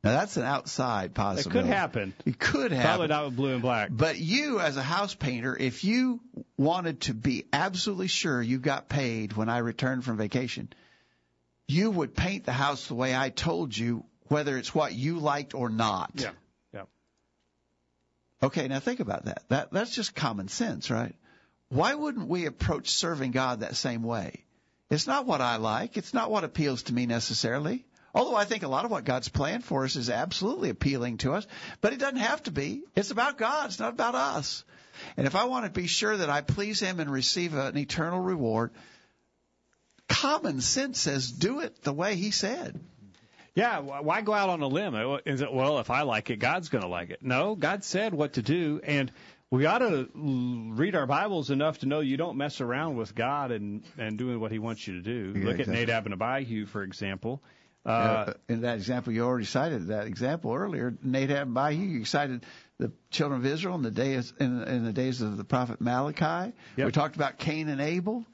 Now that's an outside possibility. it could happen. It could happen. Probably not with blue and black. But you, as a house painter, if you wanted to be absolutely sure you got paid when I returned from vacation, you would paint the house the way I told you, whether it's what you liked or not. Yeah. Yeah. Okay, now think about that. That that's just common sense, right? Why wouldn't we approach serving God that same way? It's not what I like. It's not what appeals to me necessarily. Although I think a lot of what God's planned for us is absolutely appealing to us, but it doesn't have to be. It's about God. It's not about us. And if I want to be sure that I please Him and receive an eternal reward, common sense says do it the way He said. Yeah, why go out on a limb? Is it well? If I like it, God's going to like it. No, God said what to do, and we ought to read our Bibles enough to know you don't mess around with God and and doing what He wants you to do. Yeah, Look at exactly. Nadab and Abihu, for example. Uh, Uh, in that example, you already cited that example earlier. Nadab and Abihu, you cited the children of Israel in the days in, in the days of the prophet Malachi. Yep. We talked about Cain and Abel.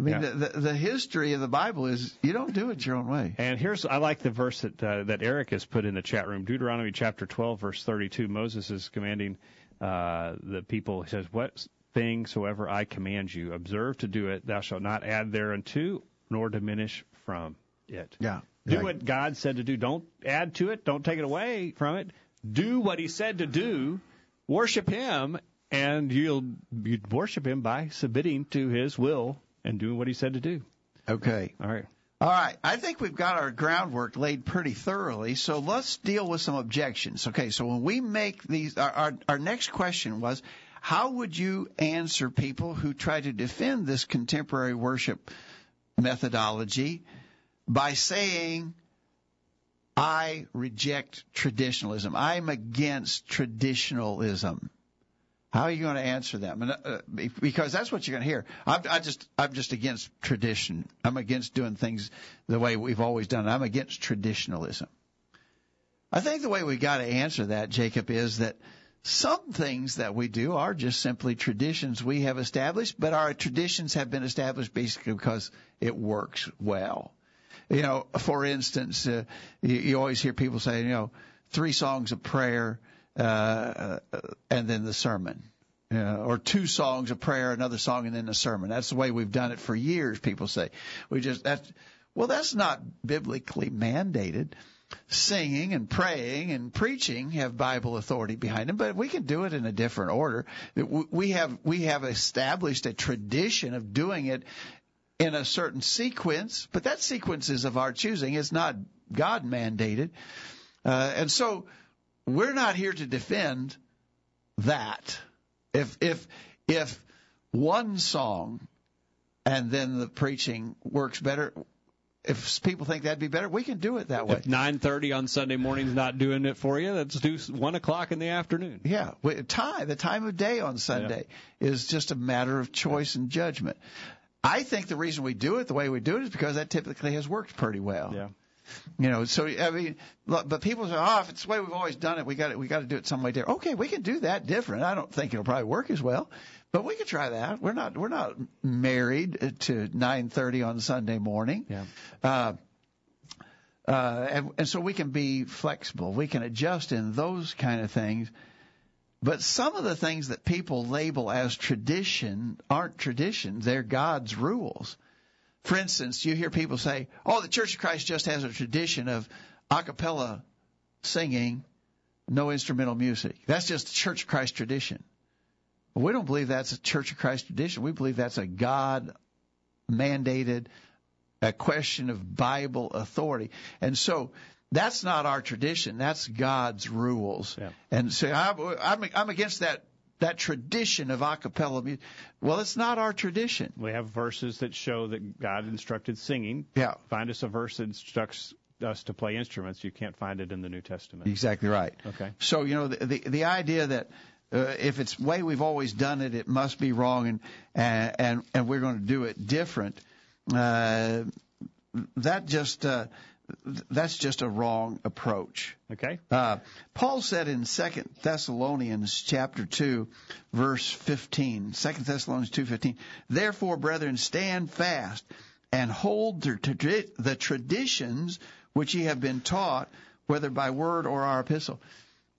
I mean, Yeah. the, the, the history of the Bible is you don't do it your own way. And here's I like the verse that uh, that Eric has put in the chat room. Deuteronomy chapter 12 verse 32. Moses is commanding uh, the people. He says, "What thing soever I command you, observe to do it. Thou shalt not add thereunto, nor diminish from it." Yeah. Do what God said to do. Don't add to it. Don't take it away from it. Do what He said to do. Worship Him, and you'll you worship Him by submitting to His will and doing what He said to do. Okay. All right. All right. I think we've got our groundwork laid pretty thoroughly. So let's deal with some objections. Okay. So when we make these, our, our, our next question was, how would you answer people who try to defend this contemporary worship methodology by saying, I reject traditionalism. I'm against traditionalism. How are you going to answer them? And, uh, because that's what you're going to hear. I'm, I just, I'm just against tradition. I'm against doing things the way we've always done. I'm against traditionalism. I think the way we got to answer that, Jacob, is that some things that we do are just simply traditions we have established, but our traditions have been established basically because it works well. You know, for instance, uh, you, you always hear people say, you know, three songs of prayer, uh, and then the sermon. Or two songs of prayer, another song, and then the sermon. That's the way we've done it for years. People say we just well, that's not biblically mandated. Singing and praying and preaching have Bible authority behind them, but we can do it in a different order. We have we have established a tradition of doing it in a certain sequence, but that sequence is of our choosing. It's not God mandated, uh, and so we're not here to defend that. If if if one song and then the preaching works better, if people think that'd be better, we can do it that way. If 9:30 on Sunday morning's not doing it for you, let's do one o'clock in the afternoon. Yeah, we- time the time of day on Sunday is just a matter of choice and judgment. I think the reason we do it the way we do it is because that typically has worked pretty well. Yeah. You know, so I mean, look, but people say, "Oh, if it's the way we've always done it, we got we got to do it some way different." Okay, we can do that different. I don't think it'll probably work as well, but we can try that. We're not we're not married to 9:30 on Sunday morning. Yeah. Uh, uh, and, and so we can be flexible. We can adjust in those kind of things. But some of the things that people label as tradition aren't traditions. They're God's rules. For instance, you hear people say, oh, the Church of Christ just has a tradition of a cappella singing, no instrumental music. That's just a Church of Christ tradition. Well, we don't believe that's a Church of Christ tradition. We believe that's a God mandated, a question of Bible authority. And so that's not our tradition. That's God's rules. Yeah. And so I'm, I'm, I'm against that that tradition of a cappella music. Well, it's not our tradition. We have verses that show that God instructed singing. Yeah. Find us a verse that instructs us to play instruments, you can't find it in the New Testament. Exactly right. Okay. So you know the the, the idea that uh, if it's way we've always done it, it must be wrong, and and and, and we're going to do it different. Uh, that just uh, that's just a wrong approach. Okay. Uh, Paul said in Second Thessalonians chapter two, verse fifteen. Second Thessalonians two fifteen. Therefore, brethren, stand fast and hold the traditions which ye have been taught, whether by word or our epistle.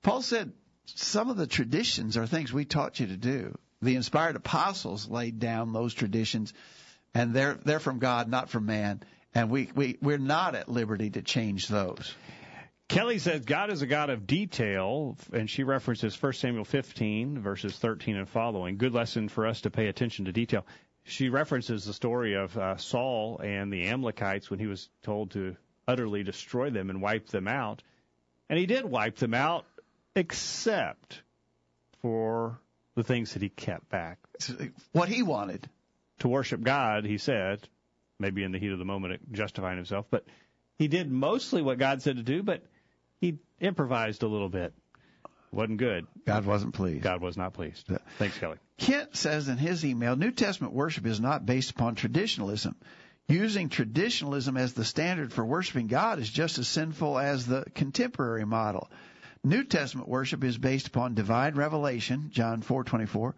Paul said some of the traditions are things we taught you to do. The inspired apostles laid down those traditions, and they're they're from God, not from man. And we, we, we're not at liberty to change those. Kelly says God is a God of detail, and she references 1 Samuel 15, verses 13 and following. Good lesson for us to pay attention to detail. She references the story of uh, Saul and the Amalekites when he was told to utterly destroy them and wipe them out. And he did wipe them out, except for the things that he kept back. What he wanted. To worship God, he said, maybe in the heat of the moment justifying himself, but he did mostly what God said to do, but he improvised a little bit. Wasn't good. God wasn't pleased. God was not pleased. Thanks, Kelly. Kent says in his email, New Testament worship is not based upon traditionalism. Using traditionalism as the standard for worshiping God is just as sinful as the contemporary model. New Testament worship is based upon divine revelation, John 4:24.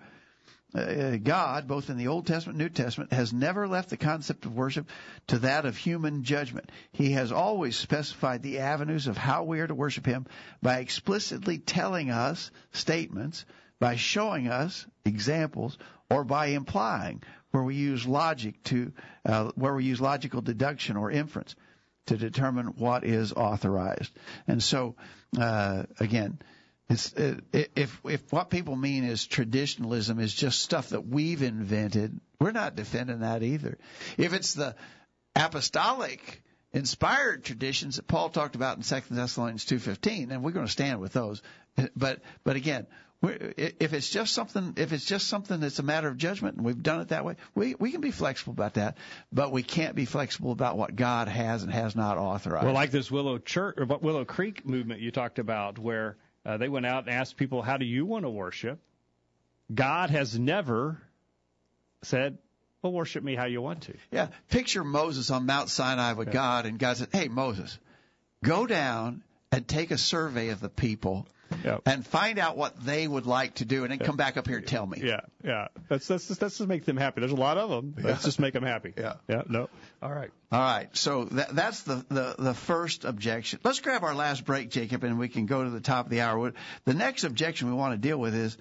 Uh, God, both in the Old Testament and New Testament, has never left the concept of worship to that of human judgment. He has always specified the avenues of how we are to worship Him by explicitly telling us statements, by showing us examples, or by implying where we use logic to, uh, where we use logical deduction or inference to determine what is authorized. And so, uh, again, it's, uh, if if what people mean is traditionalism is just stuff that we've invented, we're not defending that either. If it's the apostolic inspired traditions that Paul talked about in Second Thessalonians two fifteen, and we're going to stand with those. But but again, if it's just something if it's just something that's a matter of judgment and we've done it that way, we we can be flexible about that, but we can't be flexible about what God has and has not authorized. Well, like this Willow Church Willow Creek movement you talked about, where uh, they went out and asked people, How do you want to worship? God has never said, Well, worship me how you want to. Yeah. Picture Moses on Mount Sinai with God, and God said, Hey, Moses, go down and take a survey of the people Yep. and find out what they would like to do, and then come back up here and tell me. Yeah, yeah. Let's let's just, let's just make them happy. There's a lot of them. Let's yeah. just make them happy. Yeah, yeah. No. All right. All right. So that, that's the, the the first objection. Let's grab our last break, Jacob, and we can go to the top of the hour. The next objection we want to deal with is,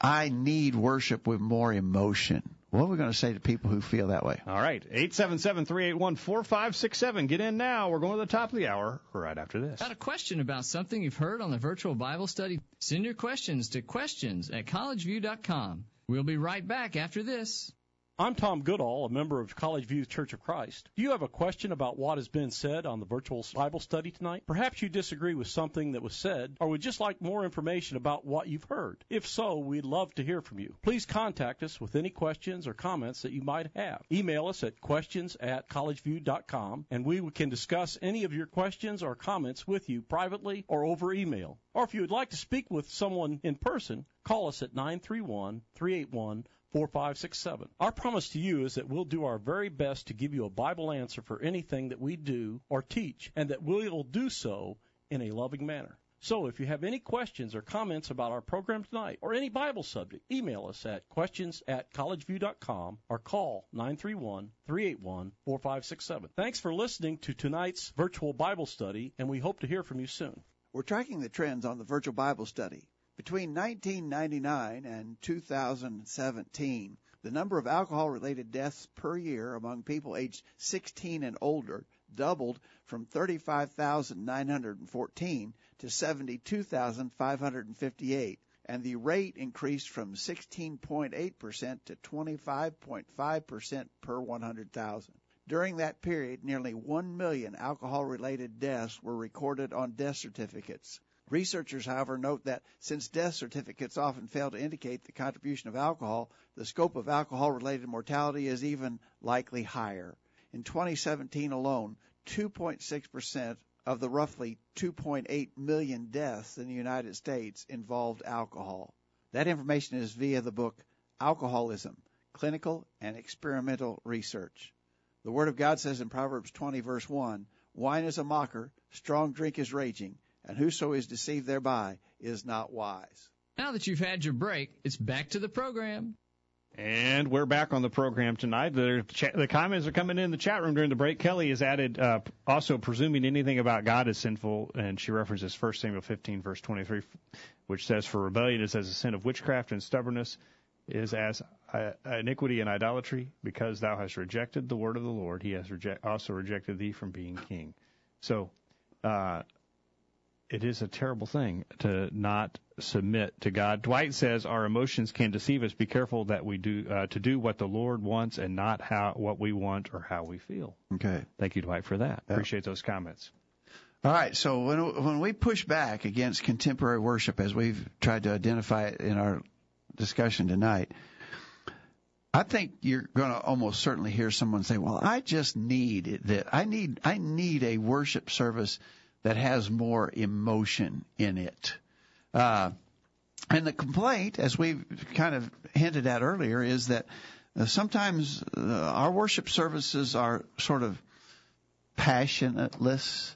I need worship with more emotion. What are we going to say to people who feel that way? All right. 877-381-4567. Get in now. We're going to the top of the hour right after this. Got a question about something you've heard on the virtual Bible study? Send your questions to questions at collegeview.com. We'll be right back after this. I'm Tom Goodall, a member of College View Church of Christ. Do you have a question about what has been said on the virtual Bible study tonight? Perhaps you disagree with something that was said, or would just like more information about what you've heard. If so, we'd love to hear from you. Please contact us with any questions or comments that you might have. Email us at questions at collegeview.com, and we can discuss any of your questions or comments with you privately or over email. Or if you would like to speak with someone in person, call us at 931 381 4567. Our promise to you is that we'll do our very best to give you a Bible answer for anything that we do or teach, and that we will do so in a loving manner. So if you have any questions or comments about our program tonight or any Bible subject, email us at questions at collegeview.com or call 931-381-4567. Thanks for listening to tonight's virtual Bible study, and we hope to hear from you soon. We're tracking the trends on the virtual Bible study. Between 1999 and 2017, the number of alcohol related deaths per year among people aged 16 and older doubled from 35,914 to 72,558, and the rate increased from 16.8% to 25.5% per 100,000. During that period, nearly 1 million alcohol related deaths were recorded on death certificates. Researchers, however, note that since death certificates often fail to indicate the contribution of alcohol, the scope of alcohol related mortality is even likely higher. In 2017 alone, 2.6% of the roughly 2.8 million deaths in the United States involved alcohol. That information is via the book Alcoholism Clinical and Experimental Research. The Word of God says in Proverbs 20, verse 1 Wine is a mocker, strong drink is raging, and whoso is deceived thereby is not wise. Now that you've had your break, it's back to the program. And we're back on the program tonight. The, cha- the comments are coming in the chat room during the break. Kelly has added, uh, also presuming anything about God is sinful, and she references 1 Samuel 15, verse 23, which says, For rebellion is as a sin of witchcraft, and stubbornness is as uh, iniquity and idolatry. Because thou hast rejected the word of the Lord, he has reject, also rejected thee from being king. So, uh, it is a terrible thing to not submit to God. Dwight says our emotions can deceive us. Be careful that we do uh, to do what the Lord wants and not how what we want or how we feel. Okay. Thank you, Dwight, for that. Yeah. Appreciate those comments. All right. So when when we push back against contemporary worship, as we've tried to identify it in our discussion tonight, I think you're going to almost certainly hear someone say, "Well, I just need that. I need I need a worship service that has more emotion in it." Uh, and the complaint, as we've kind of hinted at earlier, is that uh, sometimes uh, our worship services are sort of passionateless,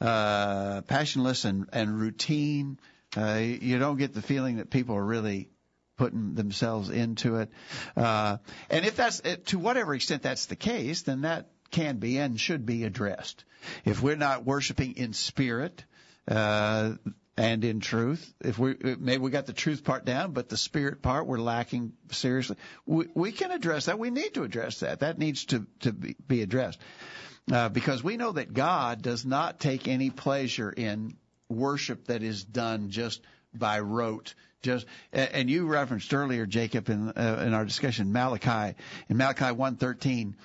uh, passionless and, and routine. Uh, you don't get the feeling that people are really putting themselves into it. Uh, and if that's to whatever extent that's the case, then that can be and should be addressed. If we're not worshiping in spirit, uh, and in truth. If we maybe we got the truth part down, but the spirit part we're lacking seriously, we, we can address that. We need to address that. That needs to to be, be addressed uh, because we know that God does not take any pleasure in worship that is done just by rote. Just and you referenced earlier, Jacob, in uh, in our discussion, Malachi in Malachi one thirteen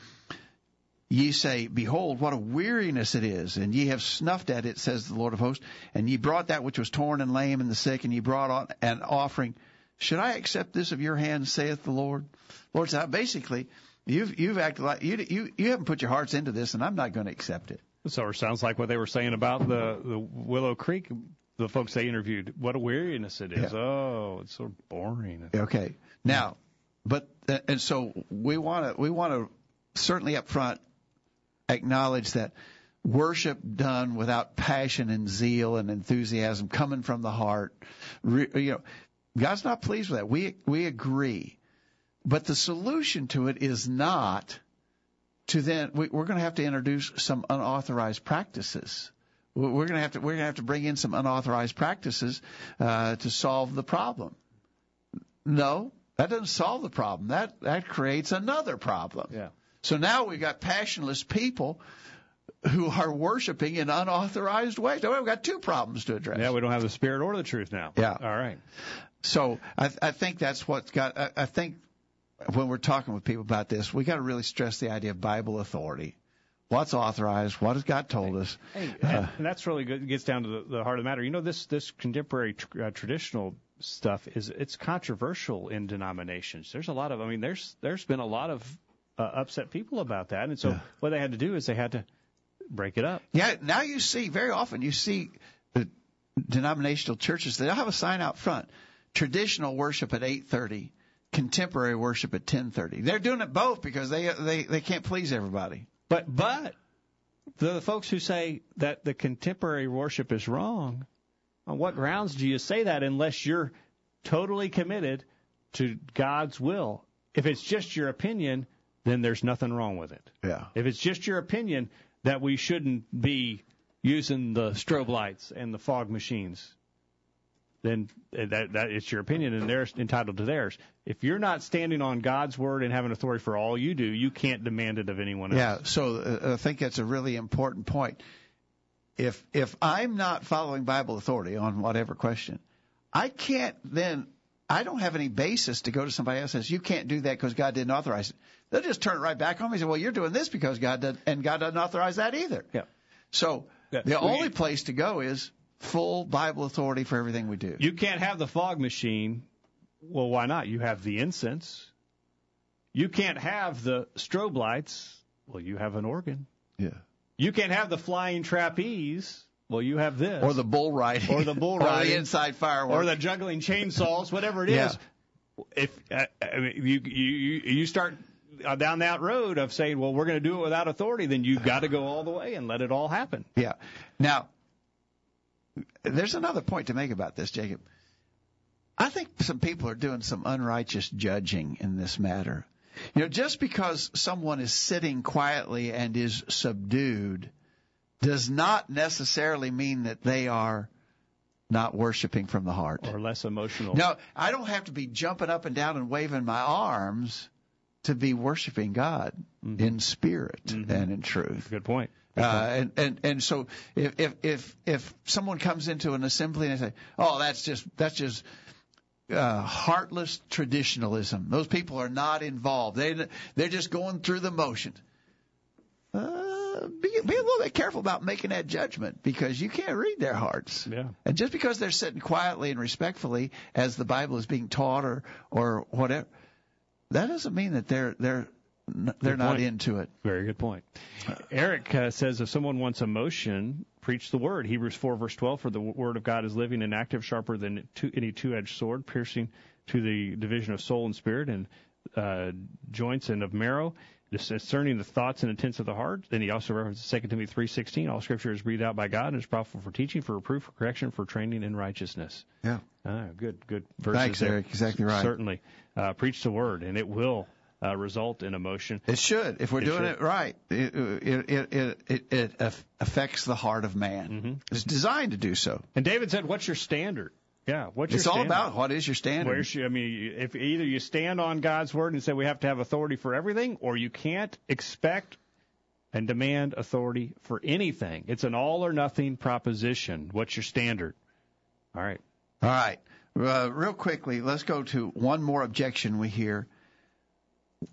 ye say, Behold, what a weariness it is, and ye have snuffed at it, says the Lord of hosts, and ye brought that which was torn and lame and the sick, and ye brought on an offering. Should I accept this of your hand, saith the Lord? Lord said, basically, you've you've acted like you you you haven't put your hearts into this, and I'm not going to accept it. So it sounds like what they were saying about the the Willow Creek. The folks they interviewed, what a weariness it is. Yeah. Oh, it's so boring. Okay, now, but and so we want to we want to certainly up front acknowledge that worship done without passion and zeal and enthusiasm coming from the heart you know god's not pleased with that. We we agree. But the solution to it is not to then we, we're going to have to introduce some unauthorized practices. We're going to have to we're going to have to bring in some unauthorized practices uh, to solve the problem. No that doesn't solve the problem. That that creates another problem. Yeah. So now we've got passionless people who are worshiping in unauthorized ways. So we've got two problems to address. Yeah, we don't have the spirit or the truth now. Yeah. All right. So I, I think that's what's got. I, I think when we're talking with people about this, we got to really stress the idea of Bible authority. What's authorized? What has God told us? Hey, and, and that's really good. It gets down to the, the heart of the matter. You know, this this contemporary tr- uh, traditional stuff is it's controversial in denominations. There's a lot of. I mean, there's there's been a lot of uh, upset people about that, and so Yeah. what they had to do is they had to break it up. Yeah, now you see very often you see the denominational churches they'll have a sign out front: traditional worship at 8:30, contemporary worship at 10:30. They're doing it both because they they they can't please everybody. But but the folks who say that the contemporary worship is wrong, on what grounds do you say that unless you're totally committed to God's will? If it's just your opinion, then there's nothing wrong with it. Yeah. If it's just your opinion that we shouldn't be using the strobe lights and the fog machines, then that that it's your opinion and they're entitled to theirs. If you're not standing on God's word and having authority for all you do, you can't demand it of anyone else. Yeah, so uh, I think that's a really important point. If if I'm not following Bible authority on whatever question, I can't then I don't have any basis to go to somebody else and says you can't do that because God didn't authorize it. They'll just turn it right back on me and say, well, you're doing this because God did, and God doesn't authorize that either. Yeah. So Yeah, the only place to go is full Bible authority for everything we do. You can't have the fog machine. Well, why not? You have the incense. You can't have the strobe lights. Well, you have an organ. yeah. You can't have the flying trapeze. well, you have this, or the bull riding, or the bull riding. or the inside fireworks, or the juggling chainsaws, whatever it is. Yeah. If uh, I mean, you you you start Uh, down that road of saying, well, we're going to do it without authority, then you've got to go all the way and let it all happen. Yeah. Now, there's another point to make about this, Jacob. I think some people are doing some unrighteous judging in this matter. You know, just because someone is sitting quietly and is subdued does not necessarily mean that they are not worshiping from the heart. Or less emotional. No, I don't have to be jumping up and down and waving my arms to be worshiping God mm-hmm. in spirit mm-hmm. and in truth. Good point. Uh, and, and and so if if if if someone comes into an assembly and they say, "Oh, that's just that's just uh, heartless traditionalism. Those people are not involved. They they're just going through the motions." Uh, be, be a little bit careful about making that judgment because you can't read their hearts. Yeah. And just because they're sitting quietly and respectfully as the Bible is being taught or or whatever, that doesn't mean that they're they're they're good not point. into it. Very good point. Eric uh, says if someone wants emotion, preach the word. Hebrews 4 verse 12, for the word of God is living and active, sharper than two, any two-edged sword, piercing to the division of soul and spirit and uh, joints and of marrow, discerning the thoughts and intents of the heart. Then he also references 2 Timothy 3:16. All Scripture is breathed out by God and is profitable for teaching, for reproof, for correction, for training in righteousness. Yeah. Ah, good, good verses Thanks, there. Eric. Exactly right. Certainly, uh, preach the word, and it will uh, result in emotion. It should, if we're It doing should. it right. It it it it, it, affects the heart of man. Mm-hmm. It's designed to do so. And David said, "What's your standard?" Yeah, what's your It's all about what is your standard. Where's your, I mean, if either you stand on God's word and say we have to have authority for everything, or you can't expect and demand authority for anything. It's an all or nothing proposition. What's your standard? All right. All right. Uh, real quickly, let's go to one more objection we hear.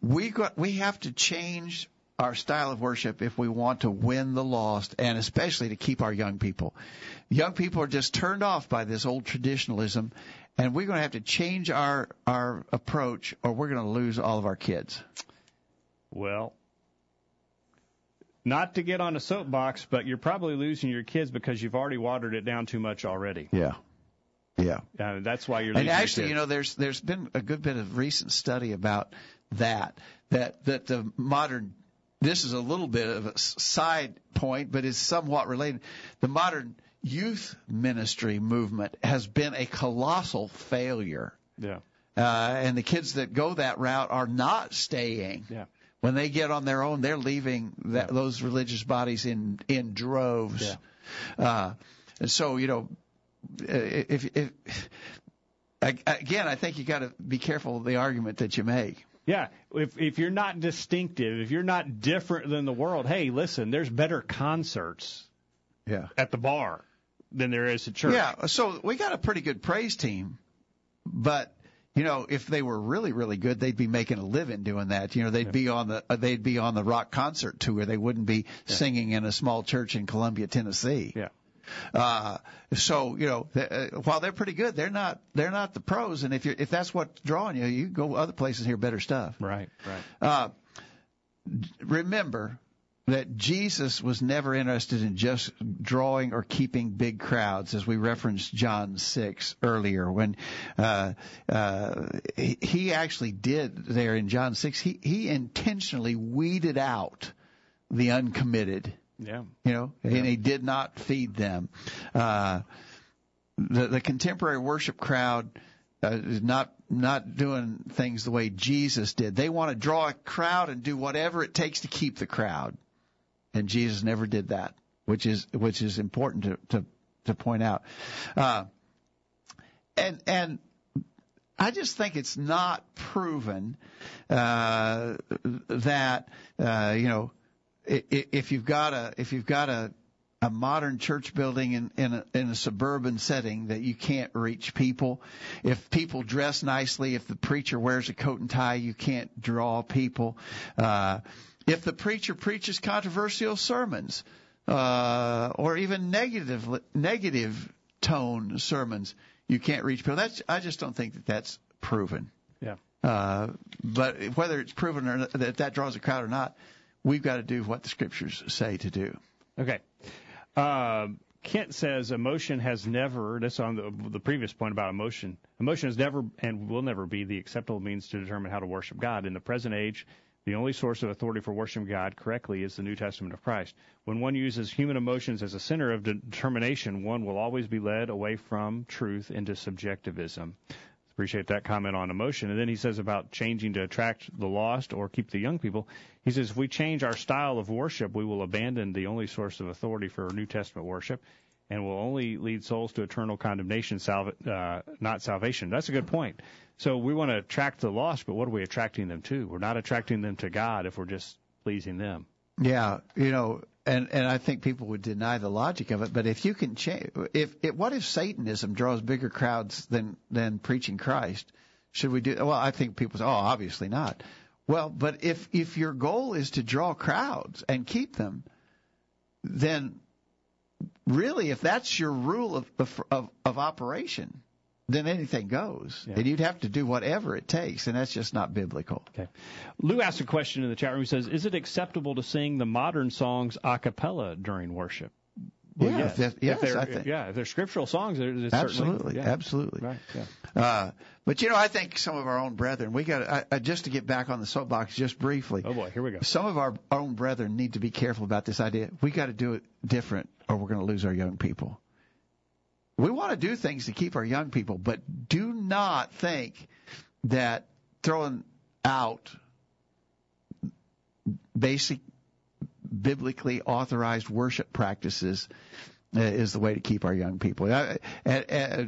We got we have to change our style of worship if we want to win the lost and especially to keep our young people. Young people are just turned off by this old traditionalism and we're going to have to change our our approach or we're going to lose all of our kids. Well, not to get on a soapbox, but you're probably losing your kids because you've already watered it down too much already. Yeah. Yeah. Uh, that's why you're And actually, you know, there's there's been a good bit of recent study about that. That that the modern this is a little bit of a side point, but is somewhat related. The modern youth ministry movement has been a colossal failure, yeah. uh, and the kids that go that route are not staying. Yeah. When they get on their own, they're leaving that, Yeah. those religious bodies in in droves. Uh, and so, you know, if, if again, I think you got to be careful of the argument that you make. Yeah, if if you're not distinctive, if you're not different than the world, hey, listen, there's better concerts Yeah. at the bar than there is at church. Yeah. So we got a pretty good praise team, but you know, if they were really, really good, they'd be making a living doing that. You know, they'd be on the uh, they'd be on the rock concert tour. They wouldn't be singing in a small church in Columbia, Tennessee. Yeah. Uh, so you know, th- uh, while they're pretty good, they're not they're not the pros. And if you if that's what's drawing you, you go other places and hear better stuff. Right. Right. Uh, remember that Jesus was never interested in just drawing or keeping big crowds, as we referenced John 6 earlier, when uh, uh, he, he actually did there in John 6, he, he intentionally weeded out the uncommitted Yeah. you know, and he did not feed them. Uh, the, the contemporary worship crowd uh, is not not doing things the way Jesus did. They want to draw a crowd and do whatever it takes to keep the crowd, and Jesus never did that, which is which is important to to, to point out. Uh, and and I just think it's not proven uh, that uh, you know if you've got a if you've got a a modern church building in in a, in a suburban setting that you can't reach people. If people dress nicely, if the preacher wears a coat and tie, you can't draw people. Uh, if the preacher preaches controversial sermons uh, or even negative negative tone sermons, you can't reach people. That's I just don't think that that's proven. Yeah. Uh, but whether it's proven or not, that that draws a crowd or not, we've got to do what the scriptures say to do. Okay. Um, Kent says emotion has never. That's on the, the previous point about emotion. Emotion has never and will never be the acceptable means to determine how to worship God in the present age. The only source of authority for worshiping God correctly is the New Testament of Christ. When one uses human emotions as a center of determination, one will always be led away from truth into subjectivism. Appreciate that comment on emotion. And then he says about changing to attract the lost or keep the young people. He says if we change our style of worship, we will abandon the only source of authority for New Testament worship and will only lead souls to eternal condemnation, salva- uh, not salvation. That's a good point. So we want to attract the lost, but what are we attracting them to? We're not attracting them to God if we're just pleasing them. Yeah, you know, and and I think people would deny the logic of it. But if you can change, if, if what if Satanism draws bigger crowds than than preaching Christ? Should we do? Well, I think people say, oh, obviously not. Well, but if if your goal is to draw crowds and keep them, then really, if that's your rule of of, of, of operation, then anything goes. Yeah. And you'd have to do whatever it takes, and that's just not biblical. Okay. Lou asked a question in the chat room. He says, "Is it acceptable to sing the modern songs a cappella during worship?" Well, yeah, yes, if, yes, if I think. yeah, if they're scriptural songs, there's absolutely, yeah. absolutely. Right. Yeah. Uh, but you know, I think some of our own brethren, we got I, just to get back on the soapbox just briefly. Oh boy, here we go. Some of our own brethren need to be careful about this idea. We got to do it different, or we're going to lose our young people. We want to do things to keep our young people, but do not think that throwing out basic biblically authorized worship practices uh, is the way to keep our young people. Uh, uh,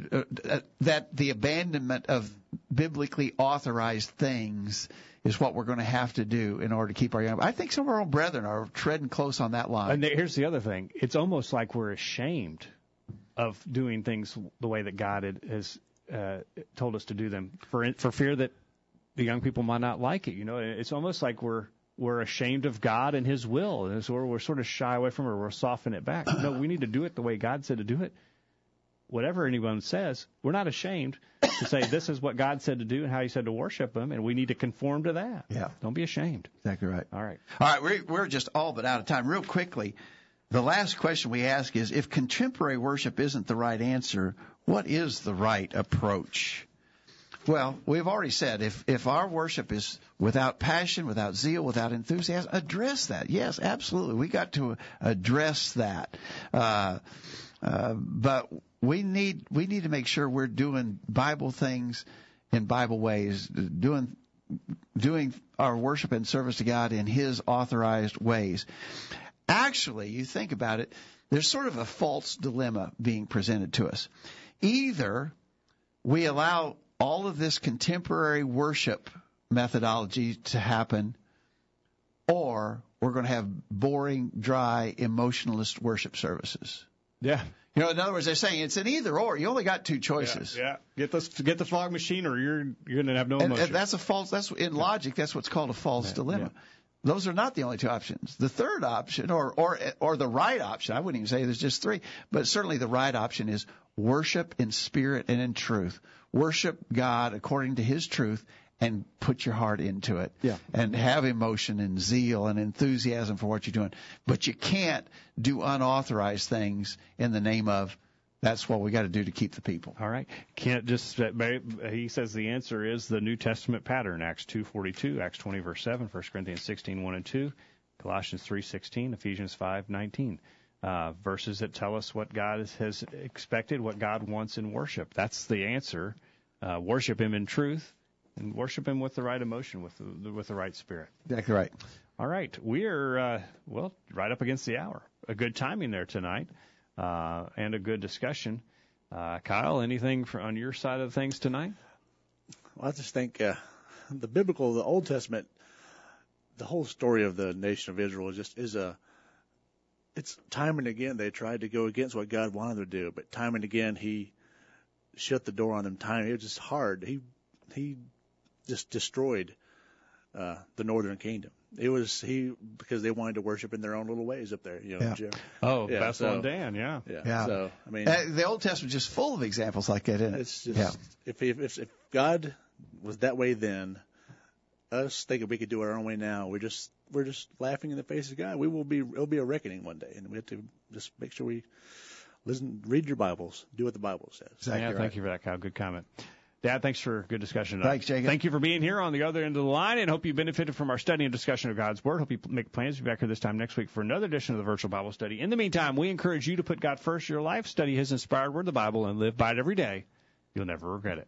that the abandonment of biblically authorized things is what we're going to have to do in order to keep our young. I think some of our own brethren are treading close on that line. And here's the other thing: it's almost like we're ashamed of doing things the way that God had, has uh, told us to do them for for fear that the young people might not like it. You know, it's almost like we're we're ashamed of God and His will, and so we're sort of shy away from it, or we're softening it back. No, we need to do it the way God said to do it. Whatever anyone says, we're not ashamed to say this is what God said to do and how He said to worship Him, and we need to conform to that. Yeah, don't be ashamed. Exactly right. All right, all right. We're we're just all but out of time. Real quickly, the last question we ask is if contemporary worship isn't the right answer, what is the right approach? Well, we've already said if, if our worship is without passion, without zeal, without enthusiasm, address that. Yes, absolutely. We got to address that. Uh, uh, but we need we need to make sure we're doing Bible things in Bible ways, doing doing our worship and service to God in His authorized ways actually, you think about it, there's sort of a false dilemma being presented to us. Either we allow all of this contemporary worship methodology to happen, or we're going to have boring, dry, emotionalist worship services. Yeah. You know, in other words, they're saying it's an either or. You only got two choices. Yeah. yeah. Get the get the fog machine, or you're you're going to have no emotion. And, and that's a false. That's in logic. That's what's called a false yeah, dilemma. Yeah. Those are not the only two options. The third option, or or or the right option, I wouldn't even say there's just three, but certainly the right option is worship in spirit and in truth. Worship God according to His truth and put your heart into it. Yeah. And have emotion and zeal and enthusiasm for what you're doing. But you can't do unauthorized things in the name of that's what we got to do to keep the people. All right. Kent just he says the answer is the New Testament pattern Acts 2:42, Acts 20 verse 7, 1 Corinthians 16:1 and 2, Colossians 3:16, Ephesians 5:19. Uh, verses that tell us what God has expected, what God wants in worship. That's the answer. Uh, worship Him in truth, and worship Him with the right emotion, with the, with the right spirit. Exactly right. All right, we are uh, well right up against the hour. A good timing there tonight uh, and a good discussion. Uh, Kyle, anything for, on your side of things tonight? Well, I just think uh, the biblical, the Old Testament, the whole story of the nation of Israel is just is a. It's time and again they tried to go against what God wanted them to do, but time and again He shut the door on them. Time it was just hard. He He just destroyed uh, the northern kingdom. It was he because they wanted to worship in their own little ways up there. You know, yeah. Jim. Oh, yeah, Bethel so, and Dan, yeah. yeah, yeah. So I mean, uh, the Old Testament is just full of examples like that, isn't it? It's just yeah. if, if if God was that way then, us thinking we could do it our own way now, we're just we're just laughing in the face of God. We will be it'll be a reckoning one day, and we have to just make sure we listen, read your Bibles, do what the Bible says. Exactly yeah, right. thank you for that, Kyle. Good comment. Dad, thanks for a good discussion. tonight. Thanks, Jacob. Thank you for being here on the other end of the line, and hope you benefited from our study and discussion of God's Word. Hope you make plans to be back here this time next week for another edition of the Virtual Bible Study. In the meantime, we encourage you to put God first in your life, study His inspired Word, the Bible, and live by it every day. You'll never regret it.